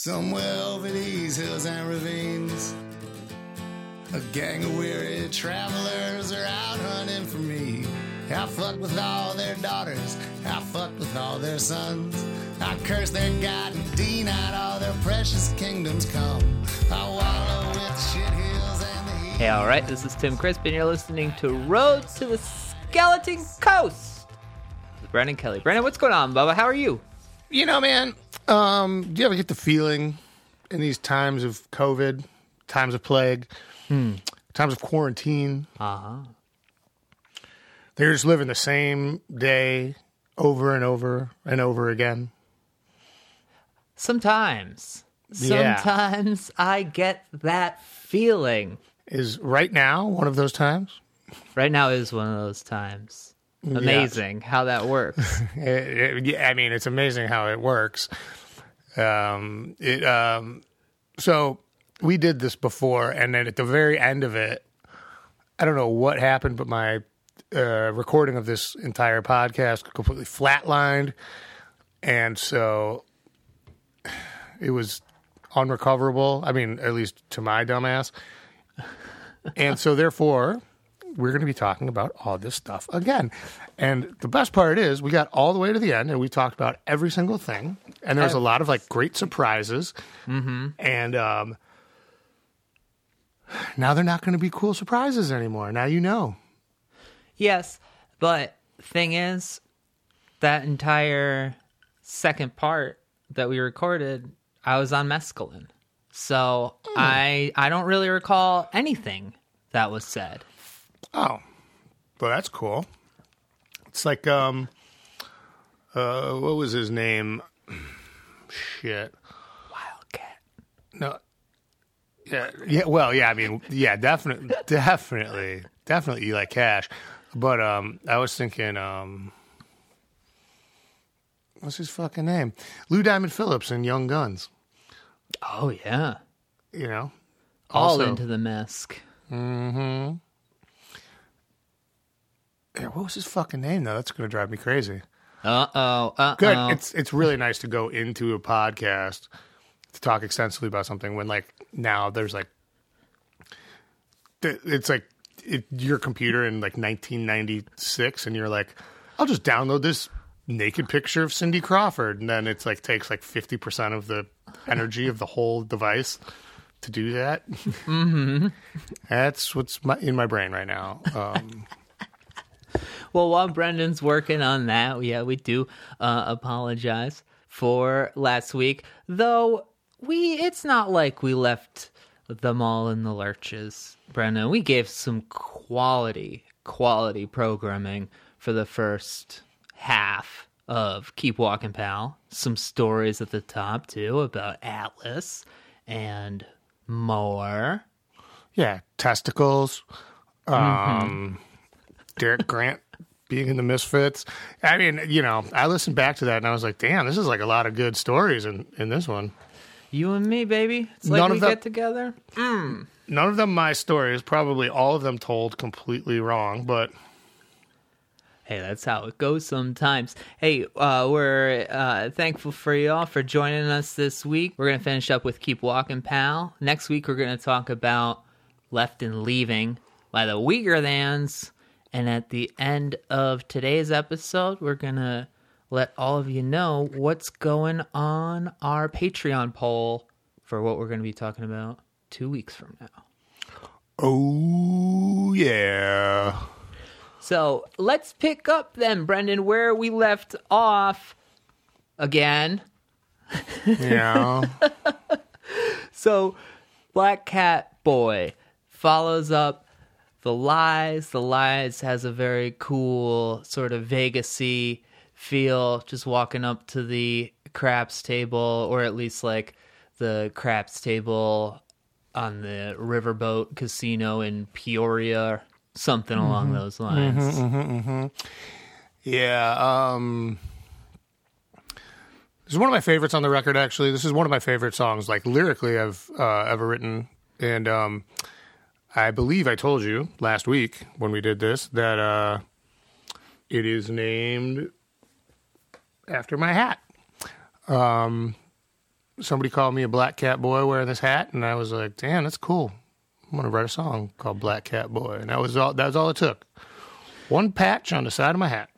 Somewhere over these hills and ravines, a gang of weary travelers are out hunting for me. I fucked with all their daughters, I fucked with all their sons. I curse their God and denied all their precious kingdoms come. Hey, all right, this is Tim Crisp, and you're listening to Road to the Skeleton Coast with Brendan Kelly. Brendan, what's going on, Bubba? How are you? You know, man, um, do you ever get the feeling in these times of COVID, times of plague, times of quarantine, Uh huh. they're just living the same day over and over and over again? Sometimes, Yeah. sometimes I get that feeling. Is right now one of those times? Right now is one of those times. Amazing how that works. It- it- yeah, I mean, it's amazing how it works. Um, it um, so we did this before, and then at the very end of it, I don't know what happened, but my uh, recording of this entire podcast completely flatlined, and so it was unrecoverable. I mean, at least to my dumbass. And so, therefore, we're going to be talking about all this stuff again. And the best part is, we got all the way to the end and we talked about every single thing. And there's a lot of like great surprises. Mm-hmm. And um, now they're not going to be cool surprises anymore. Now you know. yes, but thing is, that entire second part that we recorded, I was on mescaline, so I I don't really recall anything that was said. Oh, well, that's cool. It's like, um, uh, what was his name? Shit. Wildcat. No. Yeah, yeah. Well, yeah. I mean, yeah, definitely, definitely, definitely Eli Cash. But um, I was thinking, um, what's his fucking name? Lou Diamond Phillips in Young Guns. Oh yeah, You know, all Also- into the mask. Yeah, what was his fucking name though? That's gonna drive me crazy. Uh oh. Uh Good. It's it's really nice to go into a podcast to talk extensively about something when like now there's like th- it's like it, your computer in like 1996 and you're like I'll just download this naked picture of Cindy Crawford and then it's like takes like 50% of the energy of the whole device to do that. Mm-hmm. That's what's my, in my brain right now. Um, Well, while Brendan's working on that, yeah, we do uh, apologize for last week. Though we, it's not like we left them all in the lurches, Brendan. We gave some quality, quality programming for the first half of Keep Walking, Pal. Some stories at the top too about Atlas and more. Yeah, testicles. Um, Derek Grant being in the Misfits. I mean, you know, I listened back to that and I was like, damn, this is like a lot of good stories in, in this one. You and me, baby. It's like None we of them- get together. None of them my stories, probably all of them told completely wrong, but Hey, that's how it goes sometimes. Hey, uh, we're uh, thankful for y'all for joining us this week. We're going to finish up with Keep Walking, Pal. Next week, we're going to talk about Left and Leaving by the Weakerthans. And at the end of today's episode, we're going to let all of you know what's going on our Patreon poll for what we're going to be talking about two weeks from now. oh, yeah. So let's pick up then, Brendan, where we left off again. Yeah. So Black Cat Boy follows up the lies. The lies has a very cool sort of Vegasy feel, just walking up to the craps table, or at least like the craps table on the riverboat casino in Peoria, something along those lines. Yeah, um This is one of my favorites on the record actually. This is one of my favorite songs like lyrically I've uh, ever written and um I believe I told you last week when we did this that uh it is named after my hat. Um somebody called me a black cat boy wearing this hat, and I was like, damn, that's cool. I'm gonna write a song called Black Cat Boy, and that was all. That was all it took. One patch on the side of my hat.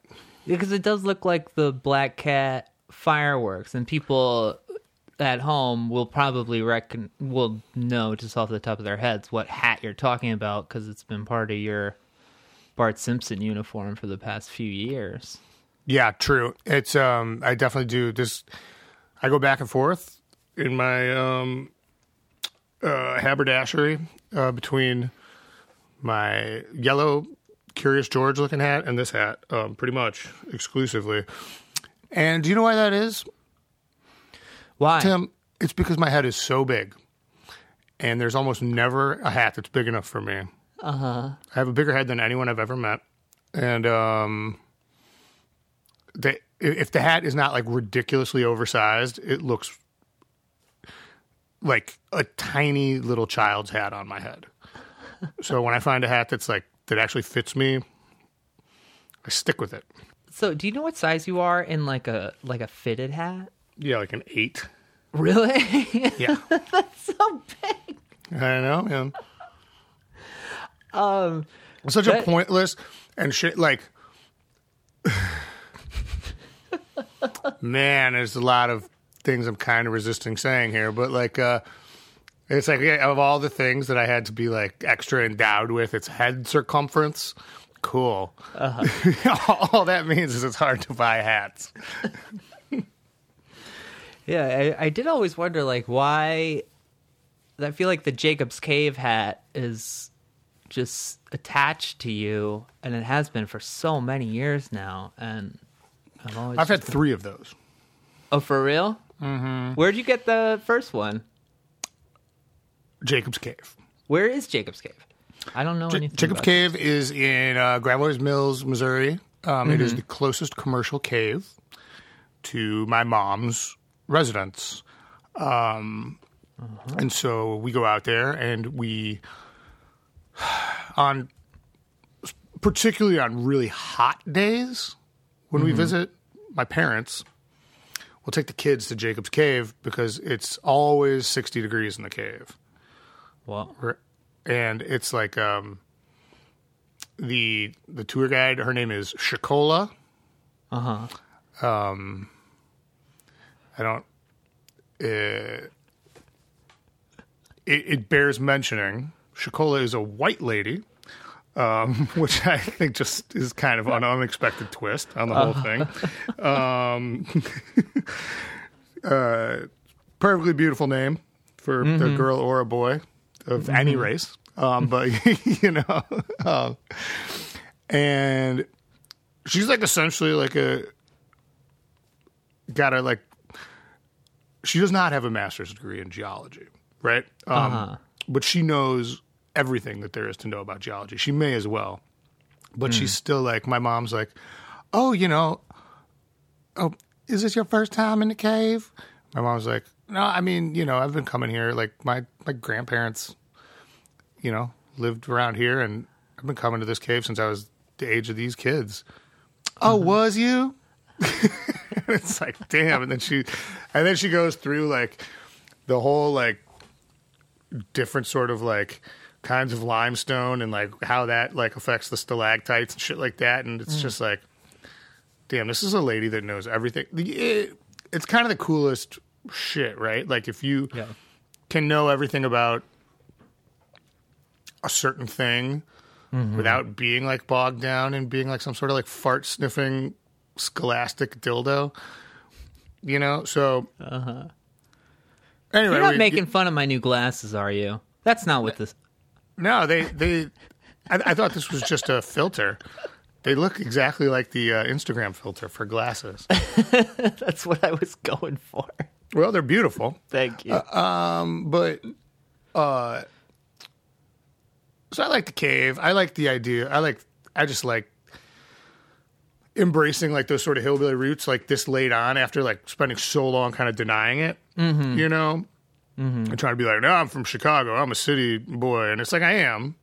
because it does look like the black cat fireworks, and people at home will probably reckon will know just off the top of their heads what hat you're talking about because it's been part of your Bart Simpson uniform for the past few years. Yeah, true. It's um I definitely do this I go back and forth in my um uh haberdashery uh between my yellow Curious George looking hat and this hat, um pretty much exclusively. And do you know why that is? Why? Tim, it's because my head is so big. And there's almost never a hat that's big enough for me. Uh-huh. I have a bigger head than anyone I've ever met. And um the if the hat is not like ridiculously oversized, it looks like a tiny little child's hat on my head. so when I find a hat that's like that actually fits me, I stick with it. So, do you know what size you are in like a like a fitted hat? Yeah, like an eight. Really? Yeah. That's so big. I know, man. Um, such a pointless and shit. Like, man, there's a lot of things I'm kind of resisting saying here, but like, uh, it's like yeah, of all the things that I had to be like extra endowed with, it's head circumference. Cool. all that means is it's hard to buy hats. Yeah, I, I did always wonder like why. I feel like the Jacob's Cave hat is just attached to you, and it has been for so many years now. And I've always I've had three of those. oh for real. Mm-hmm. Where'd you get the first one? Jacob's Cave. Where is Jacob's Cave? I don't know J- anything. Jacob's Cave is in uh, Gravois Mills, Missouri. Um, Mm-hmm. is the closest commercial cave to my mom's residence. Um, Uh-huh. And so we go out there and we, on particularly on really hot days when Mm-hmm. we visit my parents, we'll take the kids to Jacob's Cave because it's always 60 degrees in the cave. Well, and it's like um the the tour guide her name is Shakola. uh huh. Um I don't uh, it, it bears mentioning Shakola is a white lady. Um, which I think just is kind of an unexpected twist on the whole thing. Um, uh, perfectly beautiful name for a girl or a boy of any race. Um, but you know, um, and she's like essentially like a got a like she does not have a master's degree in geology, right? Um, Uh-huh. But she knows everything that there is to know about geology. She may as well, but she's still like my mom's like, oh, you know, oh, is this your first time in the cave? My mom's like, no, I mean, you know, I've been coming here. Like my my grandparents, you know, lived around here, and I've been coming to this cave since I was the age of these kids. Oh, was you? it's like, damn. And then she, and then she goes through like the whole like different sort of like kinds of limestone and like how that like affects the stalactites and shit like that. And it's mm. just like, damn, this is a lady that knows everything. It, it's kind of the coolest shit, right? Like if you Yeah. can know everything about a certain thing mm-hmm. without being like bogged down and being like some sort of like fart sniffing scholastic dildo, you know? So, Uh-huh. anyway, You're not we- making fun of my new glasses, are you? That's not what this. No, they they. I, I thought this was just a filter. They look exactly like the uh, Instagram filter for glasses. That's what I was going for. Well, they're beautiful, Thank you. Um but uh, so I like the cave. I like the idea. I like. I just like embracing like those sort of hillbilly roots, like this late on after like spending so long kind of denying it. Mm-hmm. You know, and trying to be like, no, I'm from Chicago. I'm a city boy, and it's like I am.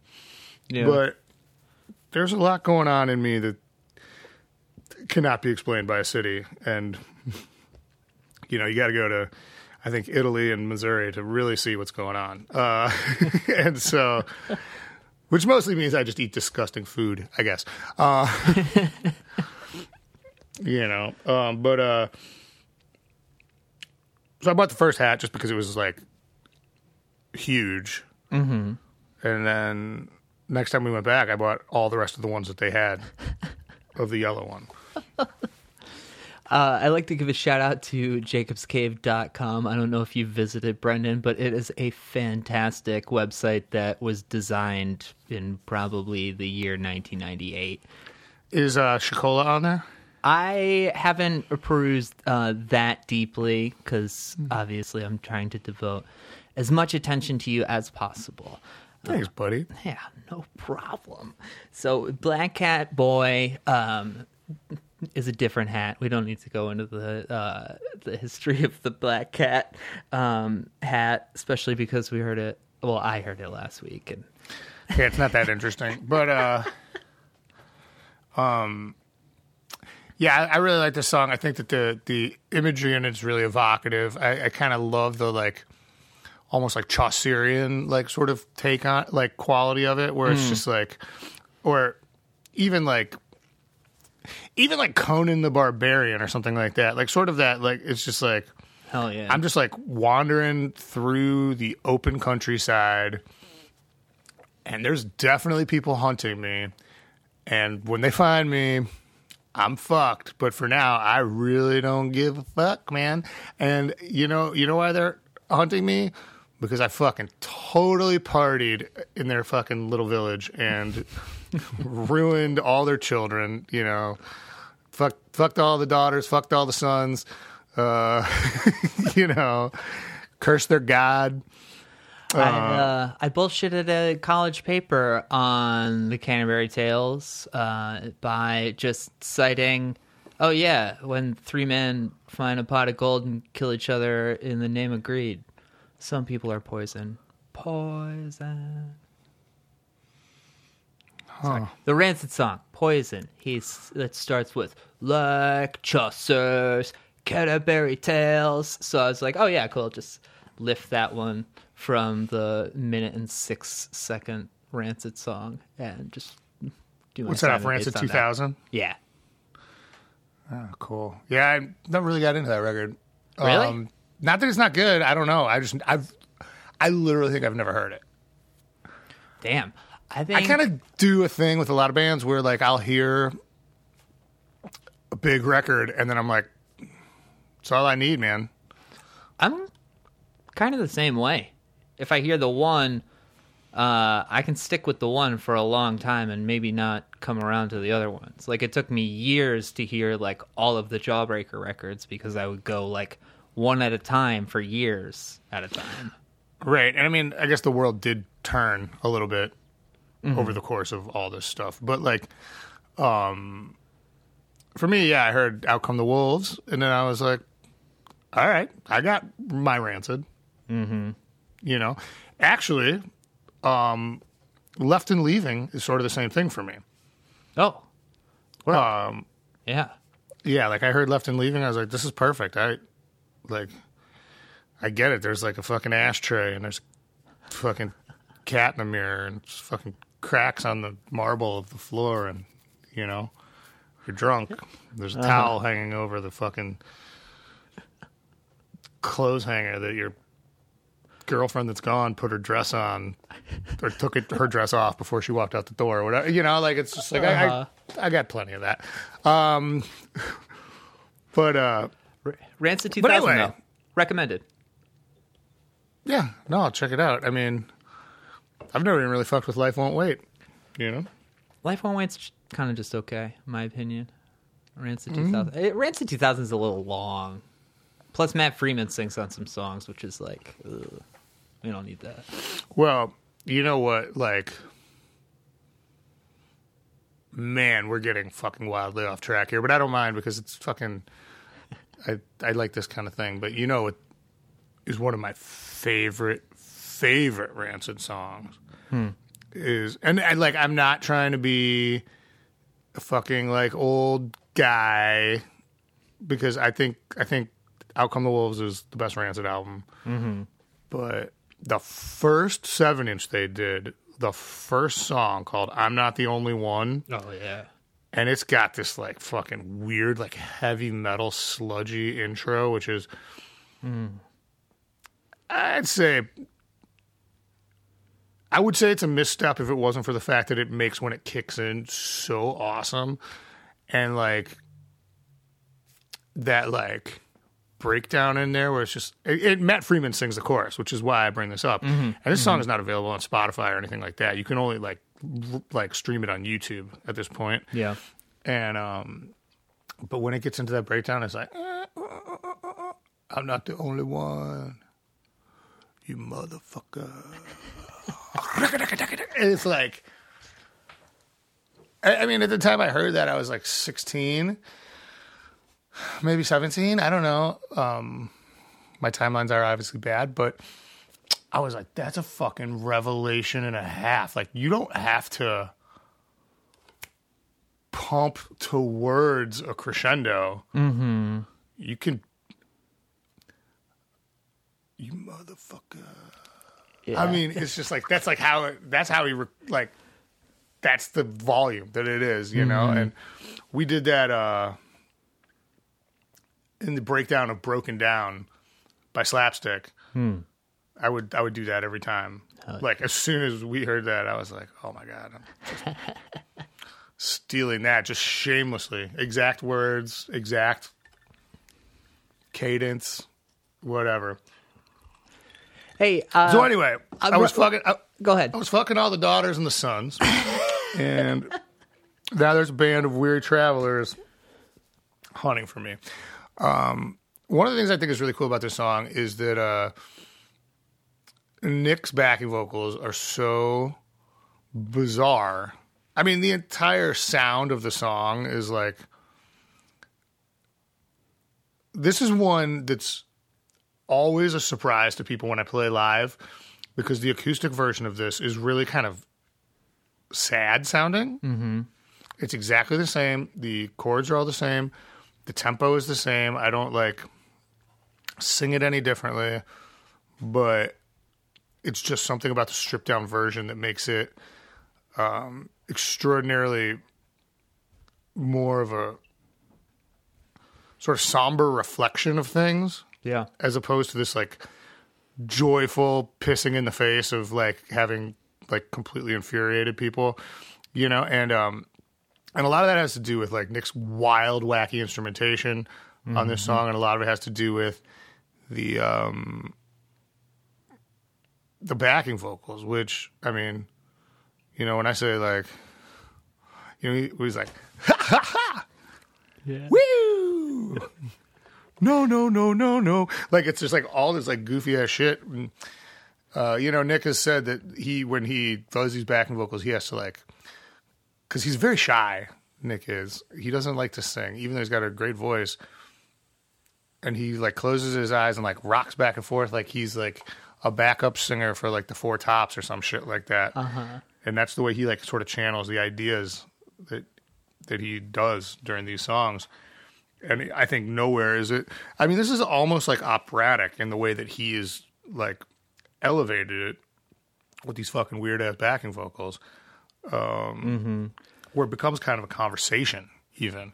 yeah. but there's a lot going on in me that cannot be explained by a city and you know you got to go to I think Italy and Missouri to really see what's going on. Uh, and so, which mostly means I just eat disgusting food, I guess. Uh, you know, um, but uh, so I bought the first hat just because it was like huge. Mm-hmm. And then next time we went back, I bought all the rest of the ones that they had of the yellow one. Uh, I'd like to give a shout out to jacobscave.com. I don't know if you've visited Brendan, but it is a fantastic website that was designed in probably the year 1998. Is uh, Shakola on there? I haven't perused uh, that deeply because obviously I'm trying to devote as much attention to you as possible. Thanks, buddy. Yeah, no problem. So, Black Cat Boy um, is a different hat. We don't need to go into the uh, the history of the Black Cat um, hat, especially because we heard it. Well, I heard it last week, and Yeah, it's not that interesting, but uh, um, yeah, I, I really like this song. I think that the the imagery in it's really evocative. I, I kind of love the like almost like Chaucerian like sort of take on like quality of it, where it's hmm. just like, or even like. Even like Conan the Barbarian or something like that, like sort of that, like it's just like hell yeah, I'm just like wandering through the open countryside, and there's definitely people hunting me. And when they find me, I'm fucked. But for now, I really don't give a fuck, man. And you know, you know why they're hunting me? Because I fucking totally partied in their fucking little village and ruined all their children. You know, fucked, fucked all the daughters, fucked all the sons. Uh, you know, cursed their god. I, uh, I bullshitted a college paper on the Canterbury Tales uh, by just citing, oh yeah, when three men find a pot of gold and kill each other in the name of greed. Some people are poison. Poison. Sorry. The Rancid song, Poison. He's it starts with like Chaucer's Canterbury Tales. So I was like, oh yeah, cool. Just lift that one from the minute and six second Rancid song and just do my What's that off Rancid based that. 2000? Yeah. Oh, cool. Yeah, I never really got into that record. Um, Really? not that it's not good. I don't know. I just I've I literally think I've never heard it. Damn. I think I kind of do a thing with a lot of bands where like I'll hear a big record and then I'm like, it's all I need, man. I'm kind of the same way. If I hear the one, uh, I can stick with the one for a long time and maybe not come around to the other ones. Like it took me years to hear like all of the Jawbreaker records because I would go like one at a time for years at a time. Right. And I mean, I guess the world did turn a little bit over the course of all this stuff. But like, um, for me, yeah, I heard Out Come the Wolves, and then I was like, all right, I got my rancid. Mm-hmm. You know, actually, um, Left and Leaving is sort of the same thing for me. Oh, Um, yeah. yeah, like I heard Left and Leaving, I was like, this is perfect. I like, I get it. There's like a fucking ashtray, and there's fucking cat in the mirror, and it's fucking cracks on the marble of the floor, and you know, you're drunk. There's a towel hanging over the fucking clothes hanger that your girlfriend that's gone put her dress on or took it, her dress off before she walked out the door or whatever. You know, like it's just like Uh-huh. I, I I got plenty of that. Um, but uh, Rancid 2000 But anyway. though. Recommended. yeah, no, I'll check it out. I mean, I've never even really fucked with Life Won't Wait. You know, Life Won't Wait's kind of just okay, in my opinion. Rancid Mm-hmm. 2000. eh, Rancid 2000 is a little long. Plus, Matt Freeman sings on some songs, which is like, ugh, we don't need that. well, you know what? Like, man, we're getting fucking wildly off track here, but I don't mind because it's fucking. I I like this kind of thing, but you know what is one of my favorite favorite Rancid songs is, and like I'm not trying to be a fucking like old guy because I think I think Out Come the Wolves is the best Rancid album. Mm-hmm. But the first seven inch they did, the first song called "I'm Not the Only One," Oh yeah. and it's got this like fucking weird, like heavy metal sludgy intro, which is, I'd say, I would say it's a misstep if it wasn't for the fact that it makes when it kicks in so awesome, and like that like breakdown in there where it's just it, it, Matt Freeman sings the chorus, which is why I bring this up. And this song is not available on Spotify or anything like that. You can only like r- like stream it on YouTube at this point. Yeah. And um, but when it gets into that breakdown, it's like "Uh, uh, uh, uh, uh, I'm not the only one, you motherfucker. And it's like, I, I mean, at the time I heard that, I was like 16, maybe 17. I don't know. Um, my timelines are obviously bad, but I was like, that's a fucking revelation and a half. Like, you don't have to pump towards a crescendo. Mm-hmm. You can. You motherfucker. Yeah. I mean, it's just like that's like how it, that's how he re- like that's the volume that it is, you know. And we did that uh in the breakdown of Broken Down by Slapstick. I would I would do that every time. like as soon as we heard that, I was like, "Oh my god!" I'm just stealing that just shamelessly. Exact words, exact cadence, whatever. Hey. Uh, So anyway, I I'm was fucking. I, go ahead. I was fucking all the daughters and the sons, and now there's a band of weary travelers hunting for me. Um, one of the things I think is really cool about this song is that uh, Nick's backing vocals are so bizarre. I mean, the entire sound of the song is like. This is one that's always a surprise to people when I play live because the acoustic version of this is really kind of sad sounding. Mm-hmm. It's exactly the same. The chords are all the same. The tempo is the same. I don't like sing it any differently, but it's just something about the stripped down version that makes it um, extraordinarily more of a sort of somber reflection of things yeah. as opposed to this like joyful pissing in the face of like having like completely infuriated people, you know, and um and a lot of that has to do with like Nick's wild wacky instrumentation on this song and a lot of it has to do with the um the backing vocals which I mean, you know, when I say like you know, he, he's like Yeah. woo! No no no no no. Like it's just like all this like goofy ass shit. And, uh, you know nick has said that he when he does these backing vocals he has to like because he's very shy nick is he doesn't like to sing even though he's got a great voice and he like closes his eyes and like rocks back and forth like he's like a backup singer for like the four tops or some shit like that Uh-huh. and that's the way he like sort of channels the ideas that that he does during these songs and I think nowhere is it. I mean, this is almost like operatic in the way that he is like elevated it with these fucking weird ass backing vocals, um, where it becomes kind of a conversation. Even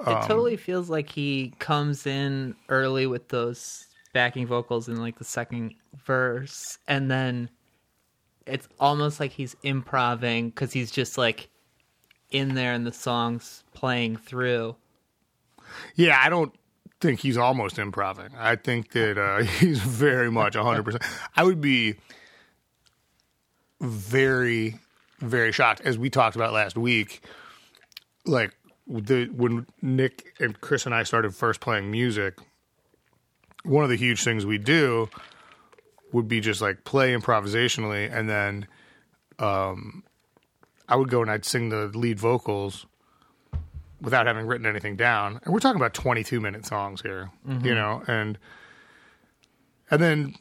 It totally feels like he comes in early with those backing vocals in like the second verse, and then it's almost like he's improving because he's just like in there and the songs playing through. yeah, I don't think he's almost improving. I think that uh, he's very much hundred percent. I would be very, very shocked, as we talked about last week. Like the when Nick and Chris and I started first playing music, one of the huge things we do would be just like play improvisationally, and then um, I would go and I'd sing the lead vocals without having written anything down. And we're talking about 22 minute songs here, you know, and and then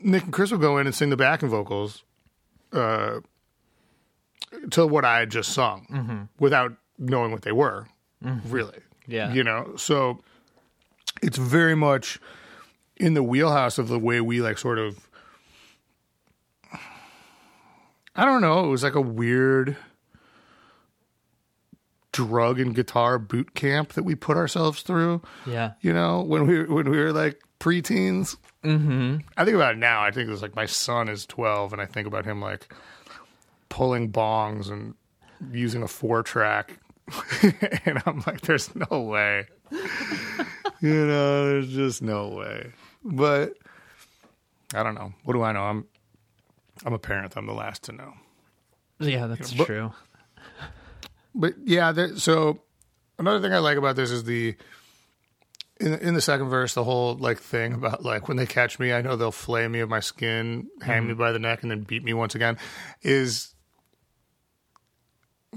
Nick and Chris would go in and sing the backing vocals uh, to what I had just sung without knowing what they were, really. Yeah. You know, so it's very much in the wheelhouse of the way we like sort of I don't know, it was like a weird drug and guitar boot camp that we put ourselves through. Yeah. You know, when we when we were like preteens. Mm-hmm. I think about it now. I think it's like my son is twelve, and I think about him like pulling bongs and using a four track, and I'm like, there's no way. you know, there's just no way. But I don't know. What do I know? I'm I'm a parent. I'm the last to know. Yeah, that's but- true. But yeah, there, so another thing I like about this is the in in the second verse, the whole like thing about like when they catch me, I know they'll flay me of my skin, hang me mm-hmm. by the neck, and then beat me once again. Is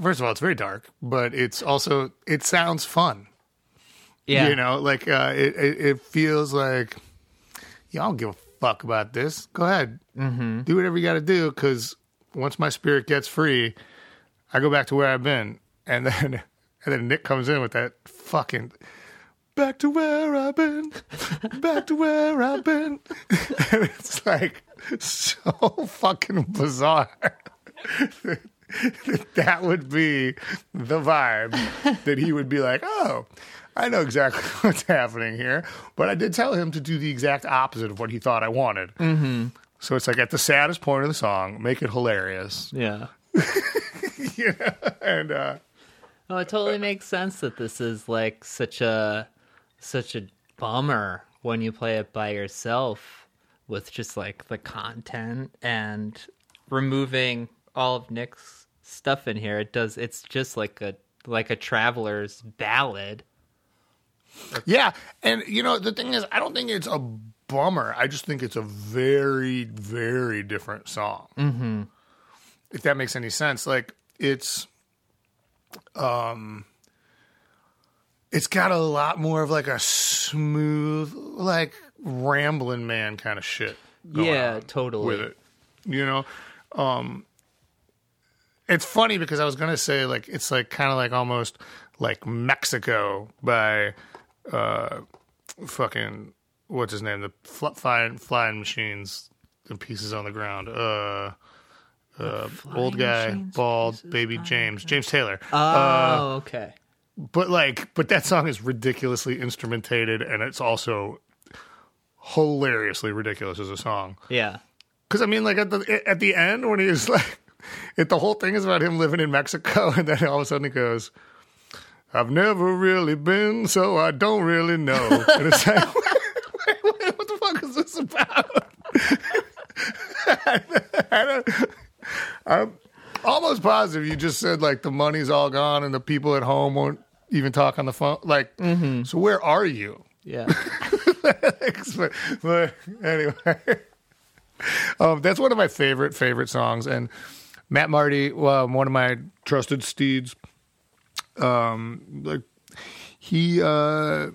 first of all, it's very dark, but it's also it sounds fun. Yeah. You know, like uh, it, it it feels like y'all don't give a fuck about this. Go ahead, mm-hmm. do whatever you got to do because once my spirit gets free, I go back to where I've been, and then and then Nick comes in with that fucking back to where I've been, back to where I've been, and it's like so fucking bizarre. that would be the vibe that he would be like, oh, I know exactly what's happening here, but I did tell him to do the exact opposite of what he thought I wanted. Mm-hmm. So it's like at the saddest point of the song, make it hilarious, Yeah. you know? and uh, Oh, it totally makes sense that this is like such a such a bummer when you play it by yourself with just like the content and removing all of Nick's stuff in here. It does it's just like a like a traveler's ballad. Yeah, and you know the thing is, I don't think it's a bummer. I just think it's a very, very different song. Mm-hmm. If that makes any sense, like it's, um, it's got a lot more of like a smooth, like rambling man kind of shit. Yeah, totally. with it. You know, um, it's funny because I was gonna say like it's like kind of like almost like Mexico by uh fucking what's his name? The fl- flying flying machines and pieces on the ground. Uh uh old guy Machines, bald baby James James Taylor. Oh, okay. but like but that song is ridiculously instrumentated and it's also hilariously ridiculous as a song. Yeah. because I mean, like at the at the end when he's like, it the whole thing is about him living in Mexico, and then all of a sudden he goes, "I've never really been, so I don't really know." And it's like, wait, wait, what the fuck is this about? I don't, I'm almost positive you just said like the money's all gone and the people at home won't even talk on the phone. Like, so where are you? Yeah. but, but anyway, um, that's one of my favorite favorite songs. And Matt Marty, um, one of my trusted steeds, um, like he uh,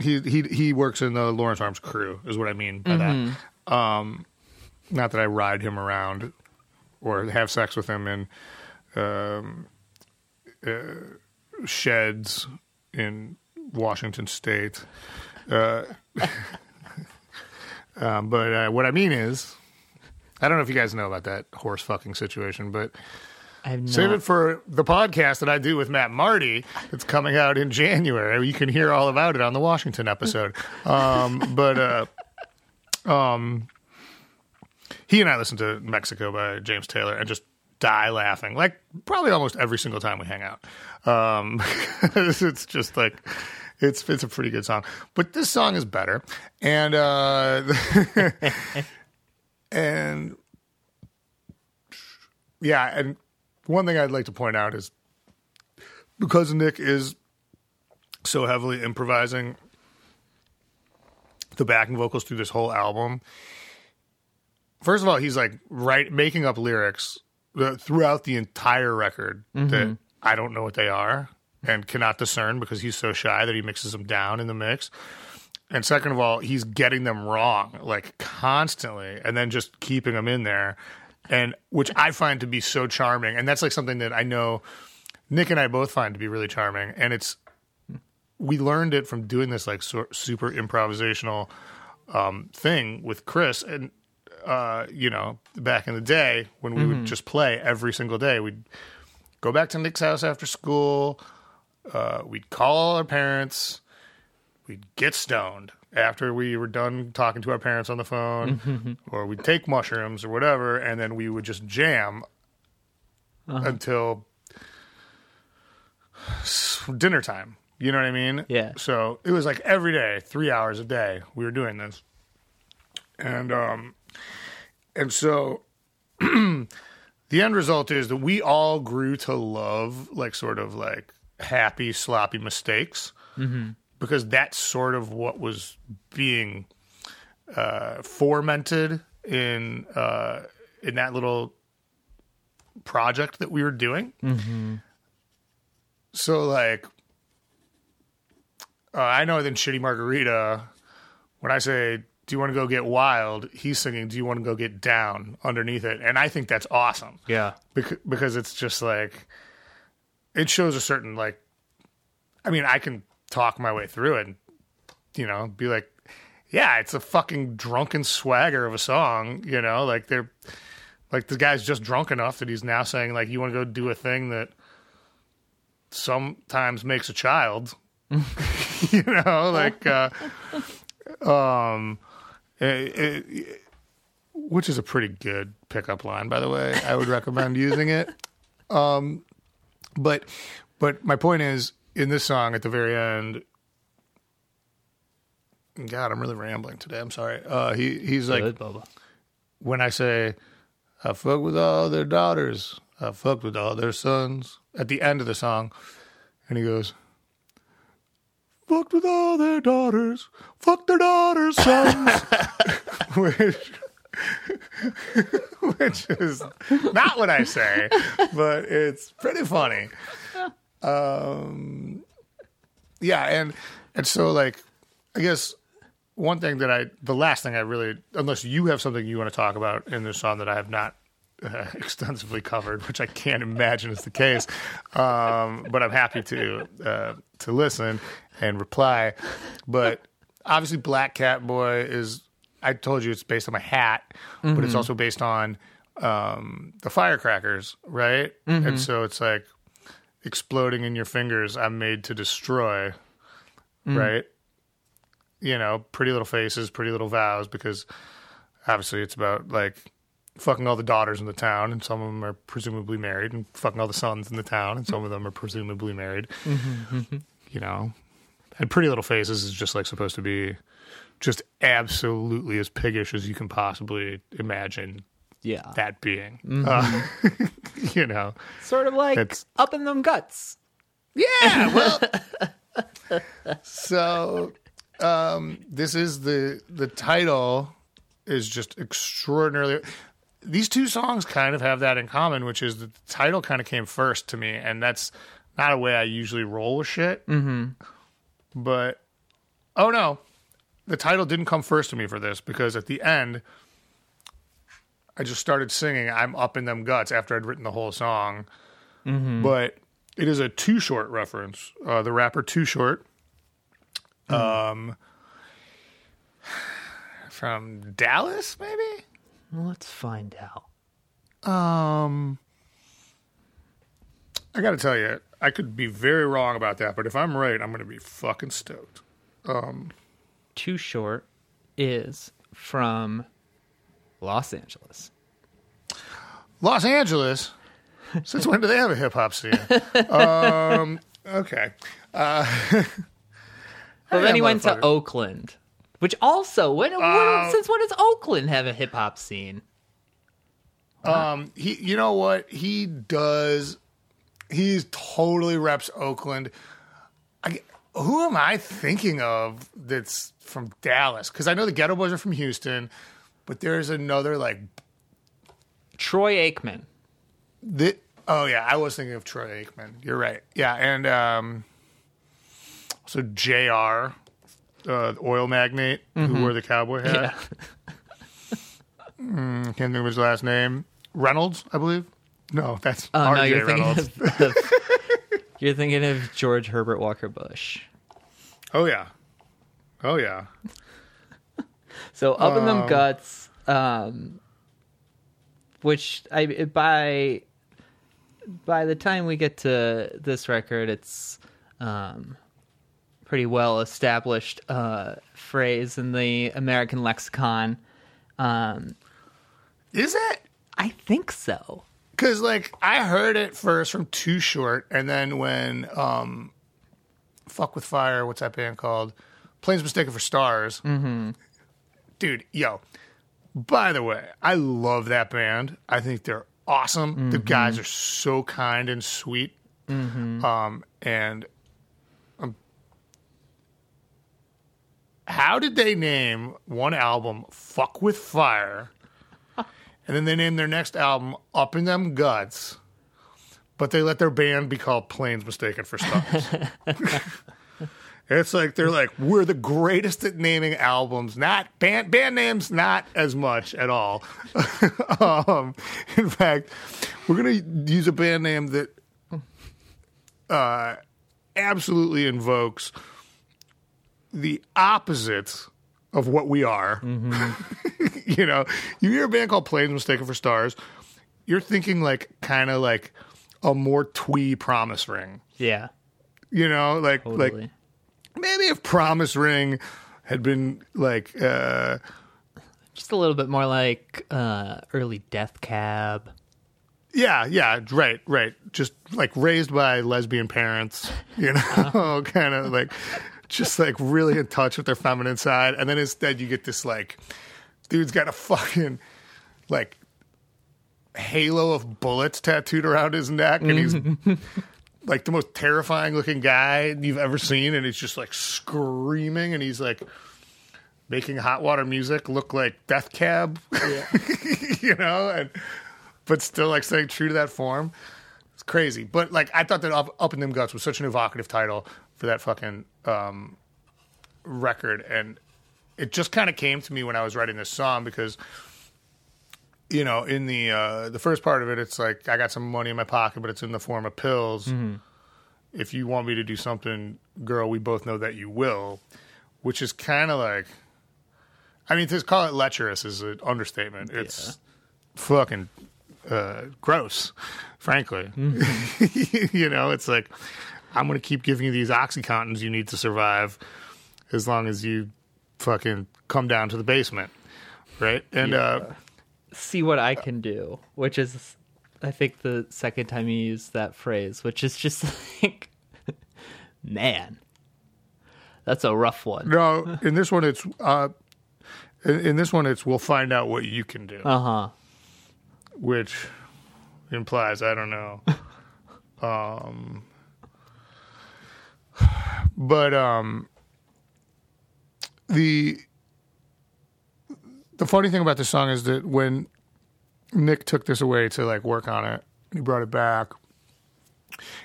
he he he works in the Lawrence Arms crew, is what I mean by that. Um, not that I ride him around or have sex with him in um, uh, sheds in Washington State. Uh, um, but uh, what I mean is, I don't know if you guys know about that horse fucking situation, but I have no save it for the podcast that I do with Matt Marty. It's coming out in January. You can hear all about it on the Washington episode. Um, but uh, um, he and I listen to Mexico by James Taylor and just die laughing, like probably almost every single time we hang out. Um, it's just like it's it's a pretty good song, but this song is better, and uh, and yeah, and one thing I'd like to point out is because Nick is so heavily improvising the backing vocals through this whole album. First of all, he's like right making up lyrics throughout the entire record mm-hmm. that I don't know what they are and cannot discern because he's so shy that he mixes them down in the mix. And second of all, he's getting them wrong like constantly and then just keeping them in there. And which I find to be so charming. And that's like something that I know Nick and I both find to be really charming. And it's we learned it from doing this like sur- super improvisational um, thing with Chris, and uh, you know, back in the day when we would just play every single day, we'd go back to Nick's house after school. Uh, we'd call our parents. We'd get stoned after we were done talking to our parents on the phone, or we'd take mushrooms or whatever, and then we would just jam until dinner time. You know what I mean? Yeah. So it was like every day, three hours a day, we were doing this, and um, and so the end result is that we all grew to love like sort of like happy sloppy mistakes because that's sort of what was being uh, fomented in uh, in that little project that we were doing. So like, uh, I know that in Shitty Margarita, when I say, "Do you want to go get wild?" he's singing, "Do you want to go get down?" underneath it, and I think that's awesome Yeah. because because it's just like it shows a certain like I mean I can talk my way through it and you know be like yeah it's a fucking drunken swagger of a song you know like they're like the guy's just drunk enough that he's now saying like you want to go do a thing that sometimes makes a child you know like uh um it, it, which is a pretty good pickup line, by the way. I would recommend using it. Um, but but my point is, in this song at the very end, God, I'm really rambling today. I'm sorry. Uh, he he's like, Good, when I say, I fuck with all their daughters, I fuck with all their sons. At the end of the song, and he goes, fucked with all their daughters, fuck their daughters' sons. which, which is not what I say, but it's pretty funny. Um, yeah, and and so like, I guess one thing that I, the last thing I really, unless you have something you want to talk about in this song that I have not uh, extensively covered, which I can't imagine is the case, um, but I'm happy to uh, to listen and reply. But obviously, Black Cat Boy is. I told you it's based on my hat, but it's also based on um, the firecrackers, right? And so it's like exploding in your fingers. I'm made to destroy, mm. right? you know, pretty little faces, pretty little vows, because obviously it's about like fucking all the daughters in the town, and some of them are presumably married, and fucking all the sons in the town, and some of them are presumably married. Mm-hmm. You know, and pretty little faces is just like supposed to be just absolutely as piggish as you can possibly imagine Yeah. that being. Uh, you know, sort of like It's- up in them guts. Yeah, well. so, um, this is the the title is just extraordinarily. These two songs kind of have that in common, which is the title kind of came first to me, and that's not a way I usually roll with shit. Mm-hmm. But oh no, the title didn't come first to me for this because at the end. I just started singing "I'm Up in Them Guts" after I'd written the whole song, but it is a Too Short reference. Uh, the rapper Too Short, um, from Dallas, maybe. Let's find out. Um, I got to tell you, I could be very wrong about that, but if I'm right, I'm going to be fucking stoked. Um, Too Short is from Los Angeles. Los Angeles. Since when do they have a hip hop scene? um, okay. Uh, But then he went to. Oakland, which also when, when Uh, since when does Oakland have a hip hop scene? Um, he, you know what he does? He's totally reps Oakland. I, who am I thinking of that's from Dallas? Because I know the Geto Boys are from Houston, but there's another like Troy Aikman. the. Oh yeah, I was thinking of Troy Aikman. You're right. Yeah, and um, so Jr. Uh, the oil magnate who wore the cowboy hat. Yeah. Can't think of his last name. Reynolds, I believe. No, that's R.J. no, you're thinking of, of you're thinking of George Herbert Walker Bush. Oh yeah. Oh yeah. So up in them Um, guts, um, which I by by the time we get to this record, it's um, pretty well established uh, phrase in the American lexicon. Um, Is it? I think so. Because like I heard it first from Too Short, and then when um, "Fuck with Fire," what's that band called? Planes Mistaken for Stars. Mm-hmm. Dude, yo. By the way, I love that band. I think they're awesome. The guys are so kind and sweet. Um, and um, how did they name one album "Fuck with Fire"? and then they named their next album "Up in Them Guts," but they let their band be called Planes Mistaken for Stars. it's like they're like we're the greatest at naming albums, not band band names, not as much at all. um, in fact, we're gonna use a band name that uh, absolutely invokes the opposite of what we are. you know, you hear a band called Planes Mistaken for Stars, you're thinking like kind of like a more twee promise ring. Yeah, You know, like totally. like maybe if Promise Ring had been like uh Just a little bit more like uh, early Death Cab. yeah, yeah, right, right. Just like raised by lesbian parents, you know, kind of like just like really in touch with their feminine side. And then instead you get this like dude's got a fucking like halo of bullets tattooed around his neck and he's like the most terrifying looking guy you've ever seen and he's just like screaming and he's like making hot water music look like death cab. You know and but still like staying true to that form. It's crazy. But like i thought that up, up in them guts was such an evocative title for that fucking um record and it just kind of came to me when i was writing this song because you know, in the uh, the first part of it, it's like I got some money in my pocket, but it's in the form of pills. If you want me to do something, girl, we both know that you will. Which is kind of like, I mean, to call it lecherous is an understatement. It's fucking uh, gross, frankly. you know, it's like I'm going to keep giving you these oxycontins you need to survive, as long as you fucking come down to the basement, right? And uh, see what I can do, which is, I think, the second time you use that phrase, which is just like, man, that's a rough one. No, in this one it's uh, in, in this one it's we'll find out what you can do, Uh huh. which implies I don't know. um, but um, the the funny thing about this song is that when Nick took this away to like work on it, he brought it back.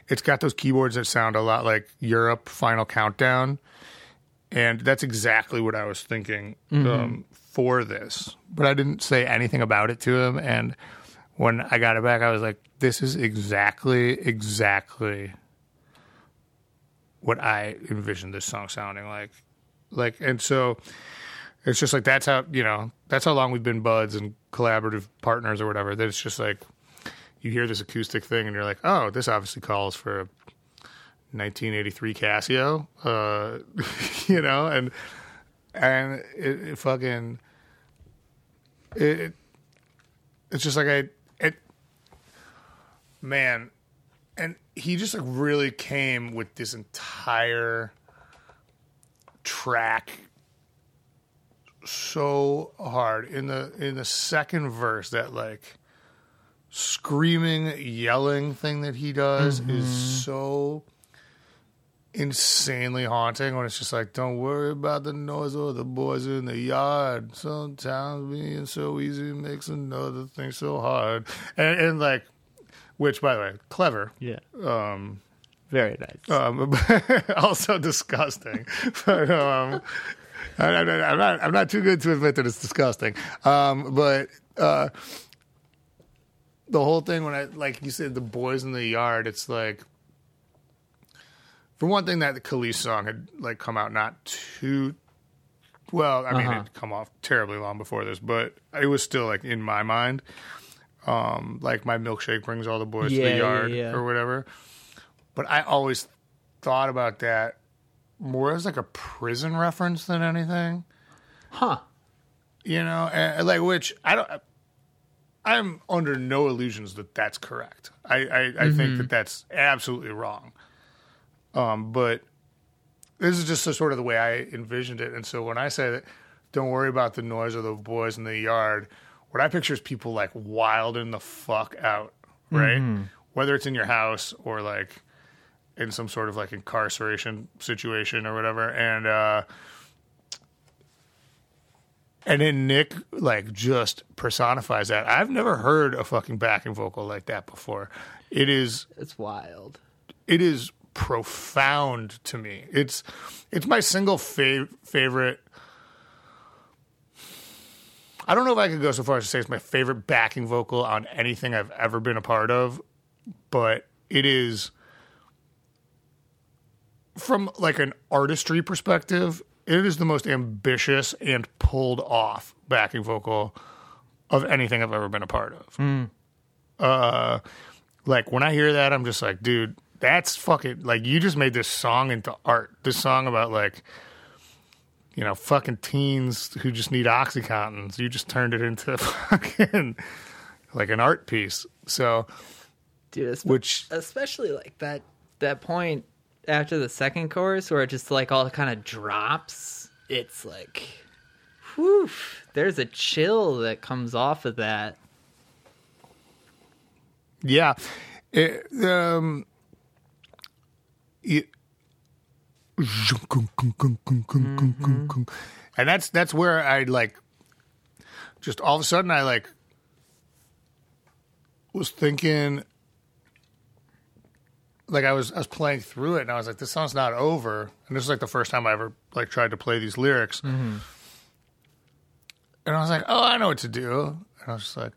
It's got those keyboards that sound a lot like Europe Final Countdown. And that's exactly what I was thinking um, for this. But I didn't say anything about it to him. And when I got it back, I was like, this is exactly, exactly what I envisioned this song sounding like. Like, and so it's just like that's how, you know, that's how long we've been buds and collaborative partners or whatever. That it's just like you hear this acoustic thing and you're like, oh, this obviously calls for a 1983 Casio, uh, you know, and and it, it fucking it, it it's just like I it man, and he just like really came with this entire track so hard in the in the second verse that like screaming yelling thing that he does is so insanely haunting when it's just like don't worry about the noise or the boys in the yard sometimes being so easy makes another thing so hard and, and like which by the way clever Yeah. um Very nice. um, also disgusting. but, um, I, I, I'm not. I'm not too good to admit that it's disgusting. Um, but uh, the whole thing when I like you said the boys in the yard, it's like for one thing, that the Kelis song had like come out not too well. I mean, Uh-huh. it'd come off terribly long before this, but it was still like in my mind. Um, like my milkshake brings all the boys to Yeah, the yeah, yard yeah. or whatever. But I always thought about that more as like a prison reference than anything. Huh. You know, and, like which I don't. I'm under no illusions that that's correct. I I, I think that that's absolutely wrong. Um, but this is just the, sort of the way I envisioned it. And so when I say that, don't worry about the noise of the boys in the yard. What I picture is people like wilding the fuck out, right? Whether it's in your house or like in some sort of like incarceration situation or whatever. And uh, and then Nick like just personifies that. I've never heard a fucking backing vocal like that before. It is It's wild. it is profound to me. It's it's my single fav- favorite. I don't know if I could go so far as to say it's my favorite backing vocal on anything I've ever been a part of, but it is from like an artistry perspective, it is the most ambitious and pulled off backing vocal of anything I've ever been a part of. Uh like when I hear that, I'm just like, dude, that's fucking like you just made this song into art. This song about like, you know, fucking teens who just need oxycontins. You just turned it into fucking like an art piece. So, Dude, it's which especially like that that point after the second chorus where it just like all kind of drops it's like whew there's a chill that comes off of that. Yeah, it, um, it, and that's that's where I like just all of a sudden I like was thinking like I was I was playing through it and I was like this song's not over. And this is like the first time I ever like tried to play these lyrics. And I was like oh I know what to do. And I was just like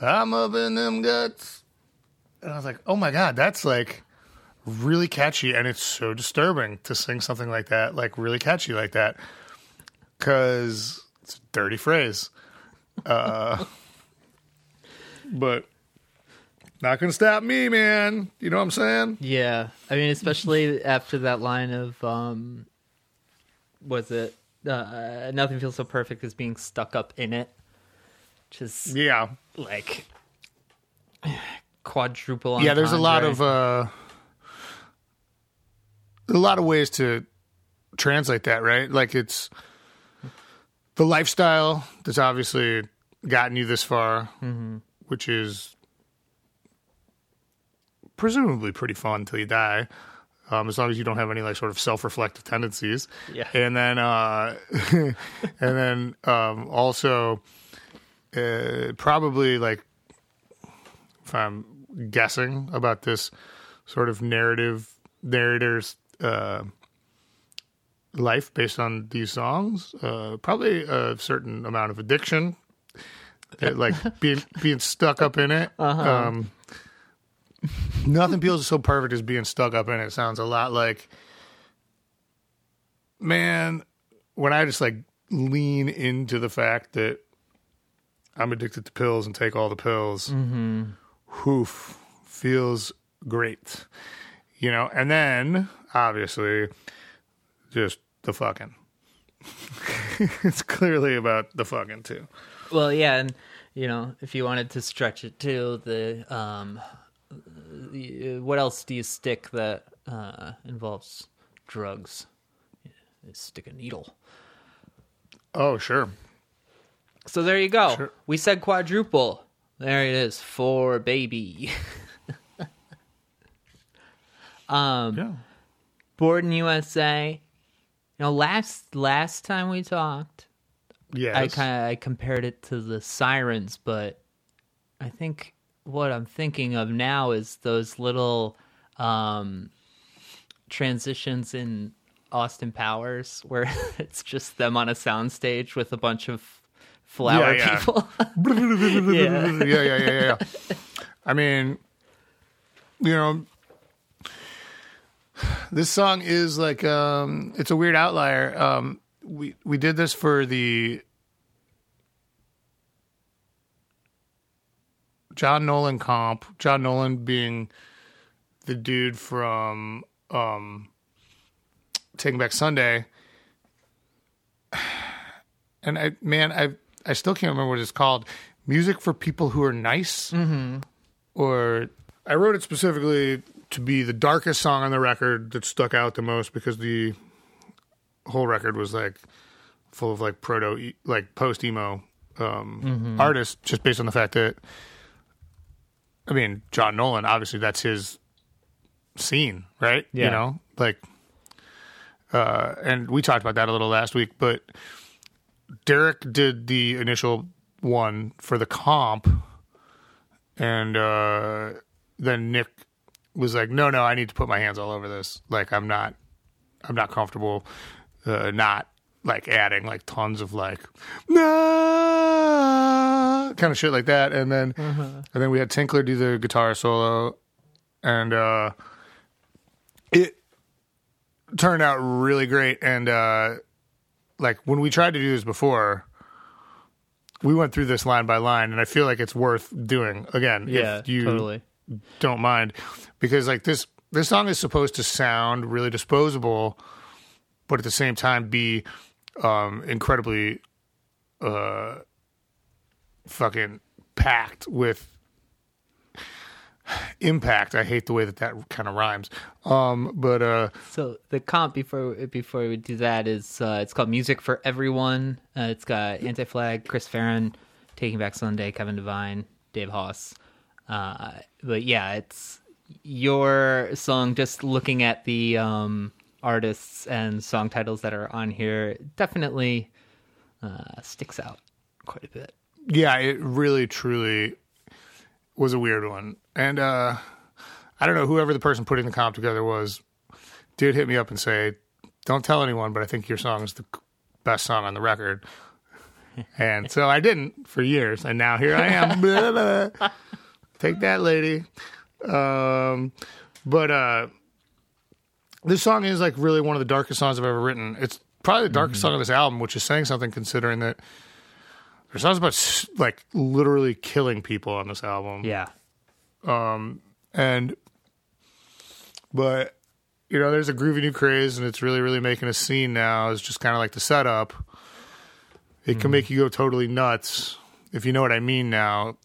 I'm up in them guts. And I was like oh my god that's like really catchy and it's so disturbing to sing something like that like really catchy like that. Because it's a dirty phrase. Uh but not gonna stop me man. You know what i'm saying? Yeah. I mean especially after that line of um was it uh, nothing feels so perfect as being stuck up in it. Just yeah. like quadruple yeah there's a lot of uh a lot of ways to translate that right? Like it's the lifestyle that's obviously gotten you this far which is presumably pretty fun until you die um, as long as you don't have any like sort of self-reflective tendencies. Yeah. and then uh and then um also uh probably like if i'm guessing about this sort of narrative narrator's uh life based on these songs uh probably a certain amount of addiction like being being stuck up in it. Um nothing feels so perfect as being stuck up in it. Sounds a lot like man when i just like lean into the fact that i'm addicted to pills and take all the pills hoof feels great. You know and then obviously just the fucking. It's clearly about the fucking too. Well, yeah, and you know, if you wanted to stretch it to the um, what else do you stick that uh, involves drugs? You stick a needle. oh sure So there you go. Sure. We said quadruple. There it is for baby. um, yeah Borden USA. You know, last last time we talked, yes I kind of I compared it to the sirens, but I think what I'm thinking of now is those little um, transitions in Austin Powers where it's just them on a soundstage with a bunch of flower Yeah, yeah. people. yeah. yeah, yeah, yeah, yeah. I mean, you know, this song is like um it's a weird outlier. Um we we did this for the John Nolan comp. John Nolan being the dude from um Taking Back Sunday. And I man, I I still can't remember what it's called. Music for people who are nice. Mm-hmm. Or I wrote it specifically to be the darkest song on the record that stuck out the most because the whole record was like full of like proto like post emo um artists just based on the fact that I mean John Nolan obviously that's his scene right you know like uh and we talked about that a little last week but Derek did the initial one for the comp and uh then Nick was like, "No, no, I need to put my hands all over this. Like, I'm not, I'm not comfortable, uh, not like adding like tons of like, nah, kind of shit like that." And then, and then we had Tinkler do the guitar solo, and uh, it turned out really great. And uh, like when we tried to do this before. We went through this line by line, and I feel like it's worth doing again. Yeah, if you totally. don't mind because like this this song is supposed to sound really disposable but at the same time be um incredibly uh fucking packed with impact i hate the way that that kind of rhymes um but uh So the comp before before we do that is uh, it's called Music for Everyone. Uh, it's got Anti Flag, Chris Farren, Taking Back Sunday, Kevin Devine, Dave Hause. Uh, but yeah, it's your song. Just looking at the um, artists and song titles that are on here, definitely uh, sticks out quite a bit. yeah it really truly was a weird one and uh i don't know whoever the person putting the comp together was did hit me up and say don't tell anyone but i think your song is the best song on the record and so i didn't for years and now here i am Blah, blah. take that lady um but uh this song is like really one of the darkest songs i've ever written. It's probably the darkest song of this album which is saying something considering that there's songs about like literally killing people on this album. Yeah, um, and but you know there's a groovy new craze and it's really really making a scene now. It's just kind of like the setup. It can mm. make you go totally nuts if you know what i mean now.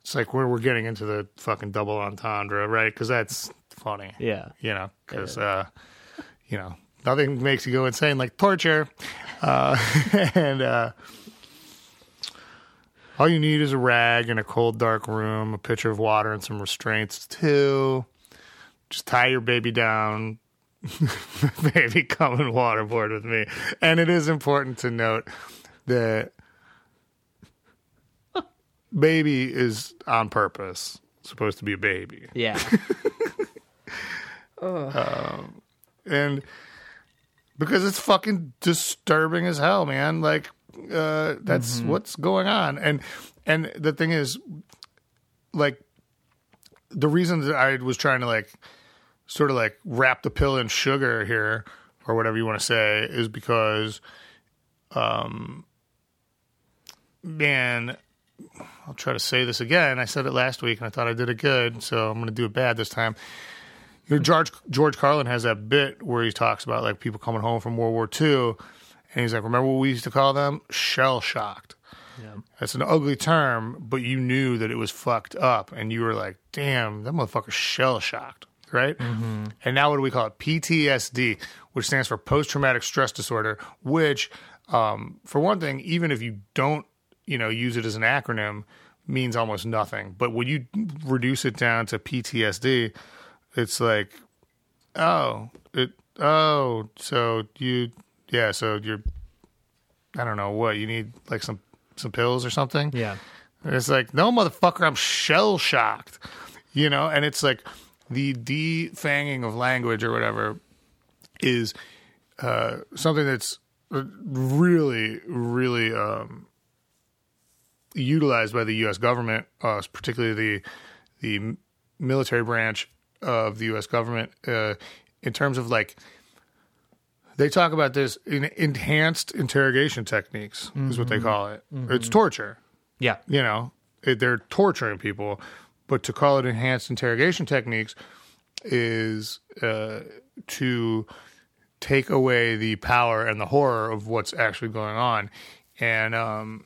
It's like we're, we're getting into the fucking double entendre right? Because that's funny. Yeah. you know because uh you know nothing makes you go insane like torture. Uh and uh all you need is a rag in a cold dark room a pitcher of water and some restraints too. Just tie your baby down. Baby come and waterboard with me. And it is important to note that baby is on purpose supposed to be a baby. Yeah, and because it's fucking disturbing as hell, man. Like uh, that's what's going on, and and the thing is, like, the reason that I was trying to like sort of like wrap the pill in sugar here, or whatever you want to say, is because, um, man. I'll try to say this again. I said it last week and I thought I did it good, so I'm going to do it bad this time. George George Carlin has that bit where he talks about like people coming home from World War II, and he's like, "Remember what we used to call them? Shell shocked." Yeah. That's an ugly term, but you knew that it was fucked up, and you were like, "Damn, that motherfucker's shell shocked." Right? And now what do we call it? PTSD, which stands for post traumatic stress disorder. Which, um, for one thing, even if you don't, you know, use it as an acronym, means almost nothing. But when you reduce it down to PTSD, it's like, oh, it, oh, so you, yeah, so you're, I don't know what you need, like some some pills or something. yeah. And it's like, no, motherfucker, I'm shell shocked, you know. And it's like the defanging of language or whatever is uh, something that's really, really um, utilized by the U.S. government, uh, particularly the the military branch of the U.S. government, uh, in terms of like they talk about this in enhanced interrogation techniques is what they call it. It's torture Yeah. you know it, they're torturing people but to call it enhanced interrogation techniques is uh, to take away the power and the horror of what's actually going on and um,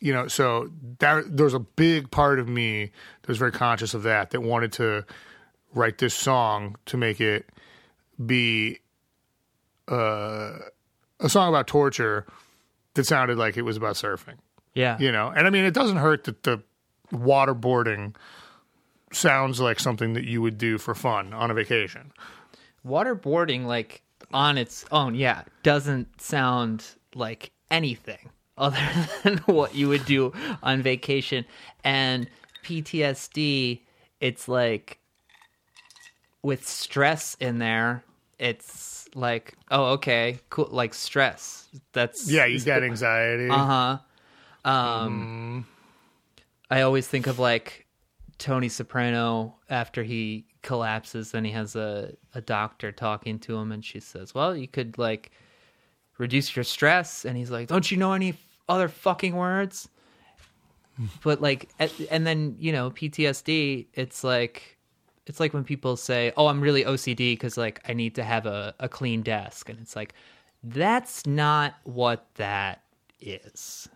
you know so that there's a big part of me that was very conscious of that that wanted to write this song to make it be uh, a song about torture that sounded like it was about surfing Yeah. you know and i mean it doesn't hurt that the waterboarding sounds like something that you would do for fun on a vacation Waterboarding, like on its own, yeah, doesn't sound like anything other than what you would do on vacation. And PTSD, it's like with stress in there, it's like, oh, okay, cool, like stress. That's yeah you get anxiety Uh huh. Um, I always think of like Tony Soprano after he collapses, then he has a, a doctor talking to him, and she says, Well, you could like reduce your stress. And he's like, Don't you know any other fucking words? But like, at, and then, you know, PTSD, it's like, it's like when people say, Oh, I'm really OCD because like I need to have a, a clean desk. And it's like, that's not what that is.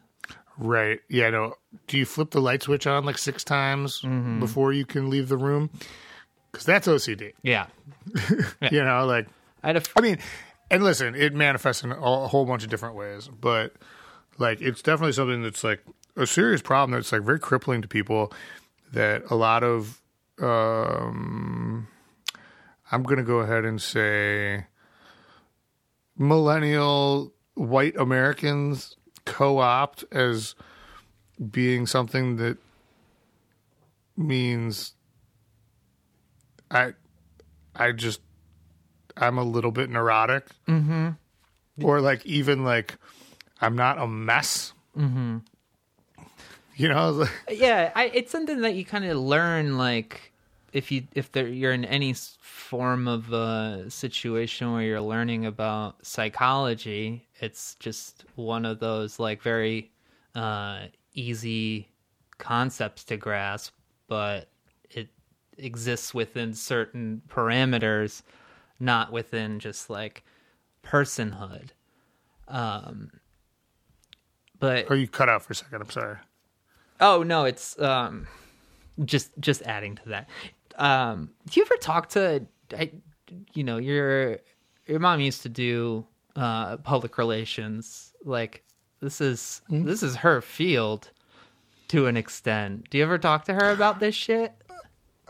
right yeah no do you flip the light switch on like six times mm-hmm. before you can leave the room because that's ocd Yeah. you know like I had a I mean, and listen, it manifests in a whole bunch of different ways, but like it's definitely something that's like a serious problem that's like very crippling to people that a lot of um I'm going to go ahead and say millennial white Americans co-opt as being something that means I I just I'm a little bit neurotic, mm-hmm. or like even like I'm not a mess. Mm-hmm. You know, like- yeah I, it's something that you kind of learn like if you if there, you're in any form of a situation where you're learning about psychology it's just one of those like very uh easy concepts to grasp but it exists within certain parameters not within just like personhood um but oh, you cut out for a second. I'm sorry. Oh no, it's um just just adding to that. Um do you ever talk to I, you know, your your mom used to do uh public relations like this is this is her field to an extent. Do you ever talk to her about this shit?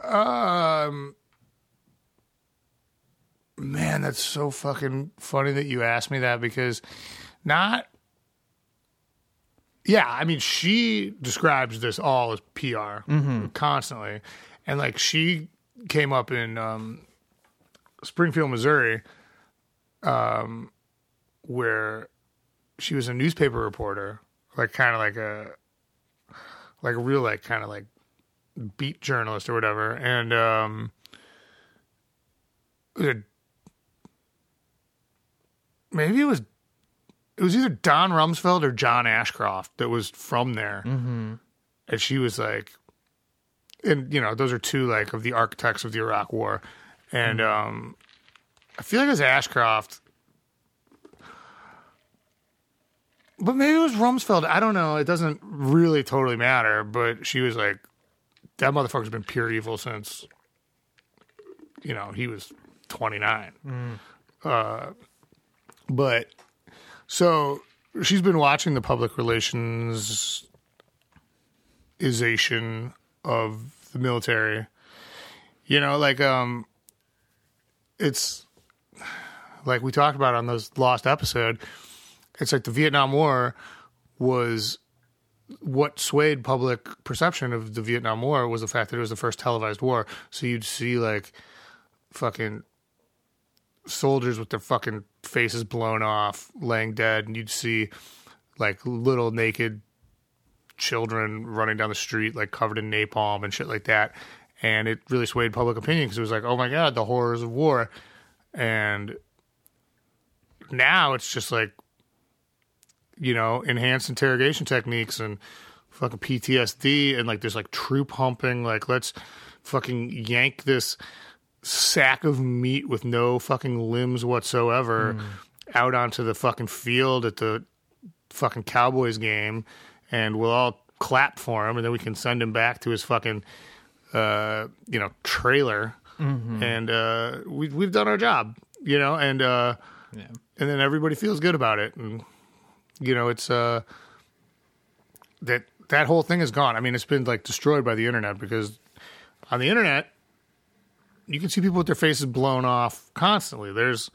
Um, man, that's so fucking funny that you asked me that because not. Yeah, I mean, she describes this all as PR constantly, and like she came up in um, Springfield, Missouri, um, where she was a newspaper reporter, like kind of like a like a real like kind of like beat journalist or whatever, and um, it was a- maybe it was it was either Don Rumsfeld or John Ashcroft that was from there, mm-hmm. and she was like, and you know those are two like of the architects of the Iraq War, and um, I feel like it was Ashcroft. But maybe it was Rumsfeld. I don't know. It doesn't really totally matter. But she was like, that motherfucker's been pure evil since, you know, he was 29. Uh, but so she's been watching the public relations ization of the military. You know, like, um, it's like we talked about on those lost episode. It's like the Vietnam War was what swayed public perception of the Vietnam War was the fact that it was the first televised war. So you'd see like fucking soldiers with their fucking faces blown off, laying dead, and you'd see like little naked children running down the street, like covered in napalm and shit like that. And it really swayed public opinion because it was like, oh my god, the horrors of war. and now it's just like you know enhanced interrogation techniques and fucking PTSD and like there's like troop humping like let's fucking yank this sack of meat with no fucking limbs whatsoever out onto the fucking field at the fucking Cowboys game and we'll all clap for him and then we can send him back to his fucking uh you know trailer. And uh we we've done our job you know and uh Yeah. and then everybody feels good about it. And you know it's uh that that whole thing is gone. I mean it's been like destroyed by the internet because on the internet you can see people with their faces blown off constantly there's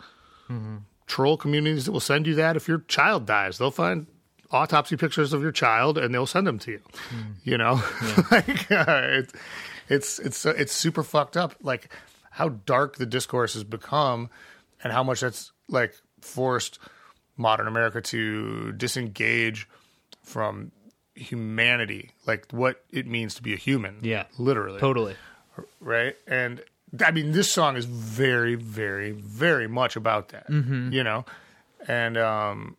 troll communities that will send you that if your child dies they'll find autopsy pictures of your child and they'll send them to you you know like uh, it, it's it's uh, it's super fucked up like how dark the discourse has become and how much that's like forced modern america to disengage from humanity like what it means to be a human Yeah. literally Totally. right? And I mean, this song is very, very, very much about that, you know. And um,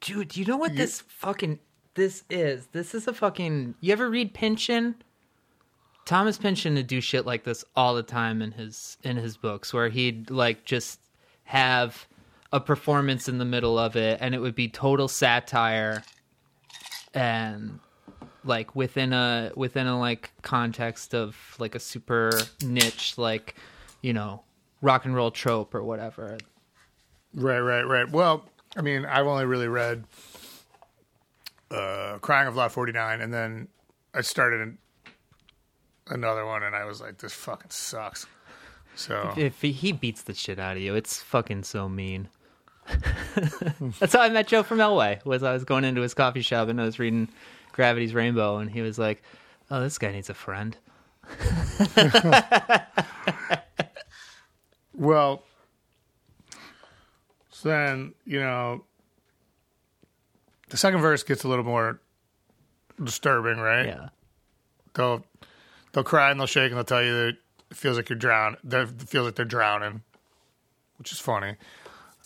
Dude, do you know what this fucking this is? This is a fucking. You ever read Pynchon? Thomas Pynchon would do shit like this all the time in his in his books, where he'd like just have a performance in the middle of it, and it would be total satire, and like within a within a like context of like a super niche like you know rock and roll trope or whatever. right, right, right. Well, I mean, I've only really read uh, "Crying of Lot 49," and then I started an, another one, and I was like, "This fucking sucks." So if he- he beats the shit out of you, it's fucking so mean. That's how I met Joe from Elway. Was I was going into his coffee shop and I was reading Gravity's Rainbow, and he was like, "Oh, this guy needs a friend." Well, so then, you know, the second verse gets a little more disturbing, right? Yeah, They'll they'll cry and they'll shake and they'll tell you that it feels like you're drowning. It feels like they're drowning, which is funny,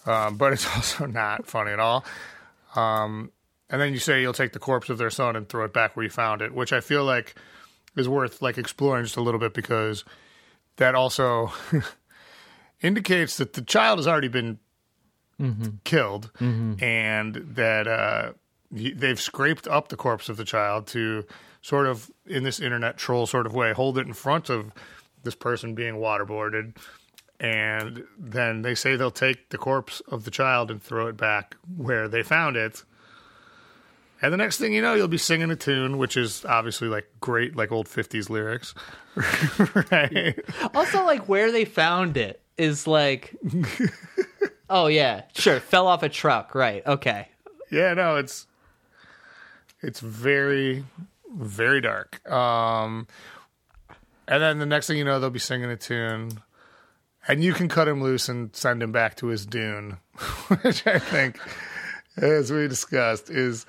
um, but it's also not funny at all. Um, and then you say you'll take the corpse of their son and throw it back where you found it, which I feel like is worth like exploring just a little bit because that also indicates that the child has already been killed and that uh, they've scraped up the corpse of the child to sort of in this internet troll sort of way hold it in front of this person being waterboarded. And then they say they'll take the corpse of the child and throw it back where they found it and the next thing you know you'll be singing a tune which is obviously like great like old 50s lyrics. Right. Also, like where they found it is like, oh yeah, sure, fell off a truck, right? Okay, yeah no it's it's very very dark. Um and then the next thing you know they'll be singing a tune and you can cut him loose and send him back to his dune which i think as we discussed is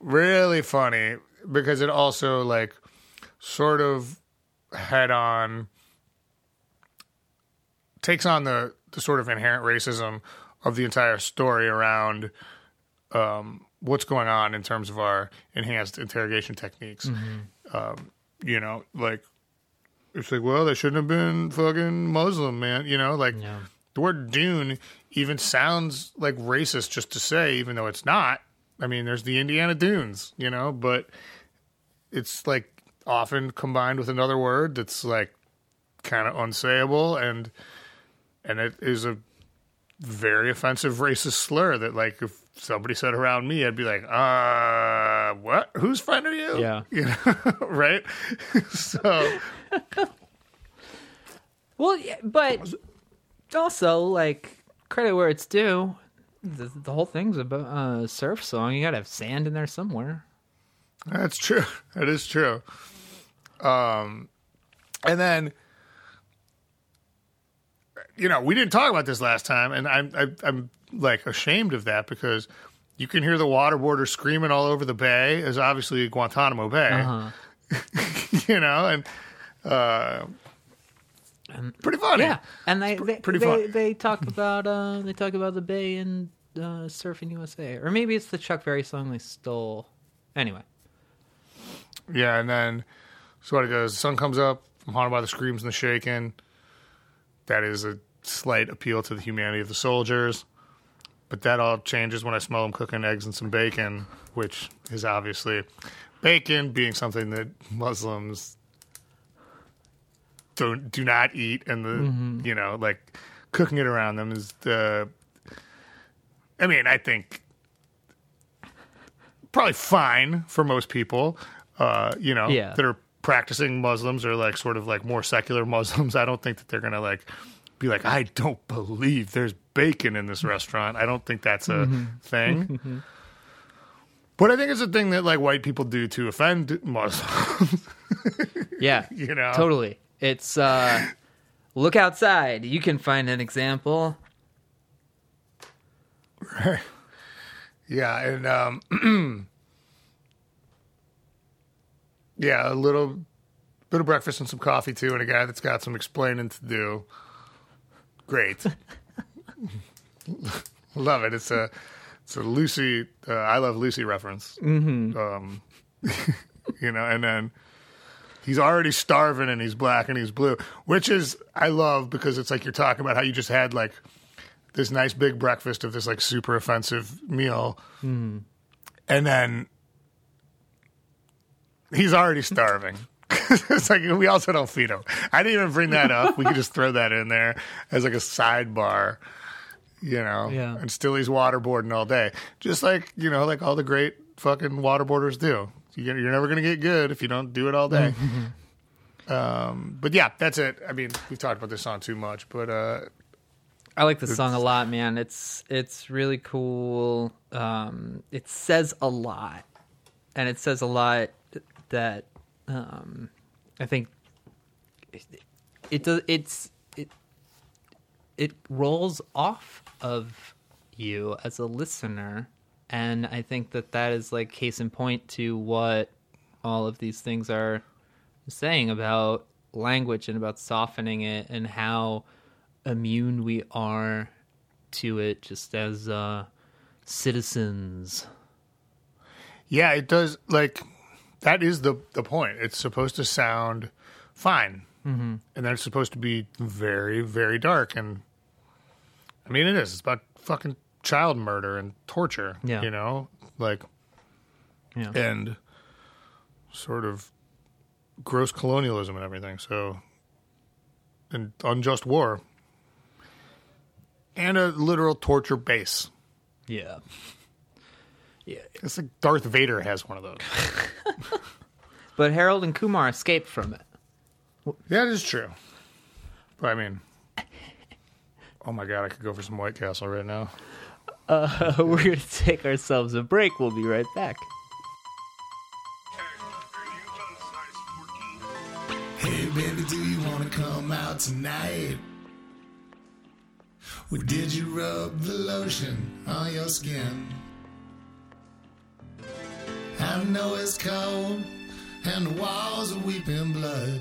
really funny because it also like sort of head on takes on the the sort of inherent racism of the entire story around um, what's going on in terms of our enhanced interrogation techniques. Um, you know, like it's like, well, they shouldn't have been fucking Muslim, man. You know, like Yeah. the word Dune even sounds like racist just to say, even though it's not. I mean, there's the Indiana Dunes, you know, but it's like often combined with another word that's like kind of unsayable and and it is a very offensive racist slur that like if somebody said around me i'd be like uh what whose friend are you Yeah. you know right so Well, yeah, but also like credit where it's due. The, the whole thing's about a uh, surf song. You gotta have sand in there somewhere. That's true. That is true. Um, and then, you know, we didn't talk about this last time, and I'm I, I'm like ashamed of that because you can hear the waterboarder screaming all over the bay, as obviously Guantanamo Bay, Uh-huh. you know, and uh, Pretty funny. Yeah, and they they, pretty they, fun. they talk about uh they talk about the bay and uh, surfing USA, or maybe it's the Chuck Berry song they stole. Anyway, Yeah, and then so what it goes, the sun comes up, I'm haunted by the screams and the shaking. That is a slight appeal to the humanity of the soldiers. But that all changes when I smell them cooking eggs and some bacon, which is obviously bacon being something that Muslims don't do not eat and the mm-hmm. you know, like cooking it around them is the I mean, I think probably fine for most people, uh, you know, Yeah. that are practicing Muslims or like sort of like more secular Muslims. I don't think that they're gonna like be like, I don't believe there's bacon in this restaurant. I don't think that's a mm-hmm. thing. Mm-hmm. But I think it's a thing that like white people do to offend Muslims. yeah, You know. totally. It's uh, look outside. You can find an example. Right. Yeah, and um, yeah, a little bit of breakfast and some coffee too, and a guy that's got some explaining to do. Great, love it. It's a it's a Lucy, uh, I love Lucy reference. Mm-hmm. Um, you know, and then he's already starving and he's black and he's blue, which is I love because it's like you're talking about how you just had like this nice big breakfast of this like super offensive meal, hmm. and then he's already starving. it's like we also don't feed him. I didn't even bring that up. We could just throw that in there as like a sidebar, you know. Yeah. And still he's waterboarding all day, just like you know, like all the great fucking waterboarders do. You- You're never gonna get good if you don't do it all day. um, but yeah, that's it. I mean, we've talked about this song too much, but uh, I like the song a lot, man. It's it's really cool. Um, it says a lot, and it says a lot that um, I think it, it does. It's it it rolls off of you as a listener, and I think that that is like case in point to what all of these things are saying about language and about softening it and how immune we are to it just as uh, citizens. Yeah, it does. Like that is the the point. It's supposed to sound fine, mm-hmm. and then it's supposed to be very very dark. And I mean, it is. It's about fucking child murder and torture. Yeah. you know, like Yeah. and sort of gross colonialism and everything. So and unjust war and a literal torture base. Yeah. Yeah. It's like Darth Vader has one of those. But Harold and Kumar escaped from it. That is true. But I mean, oh my god, I could go for some White Castle right now. Uh, we're going to take ourselves a break. We'll be right back. Hey, baby, do you want to come out tonight? Or did you rub the lotion on your skin? I know it's cold and the walls are weeping blood.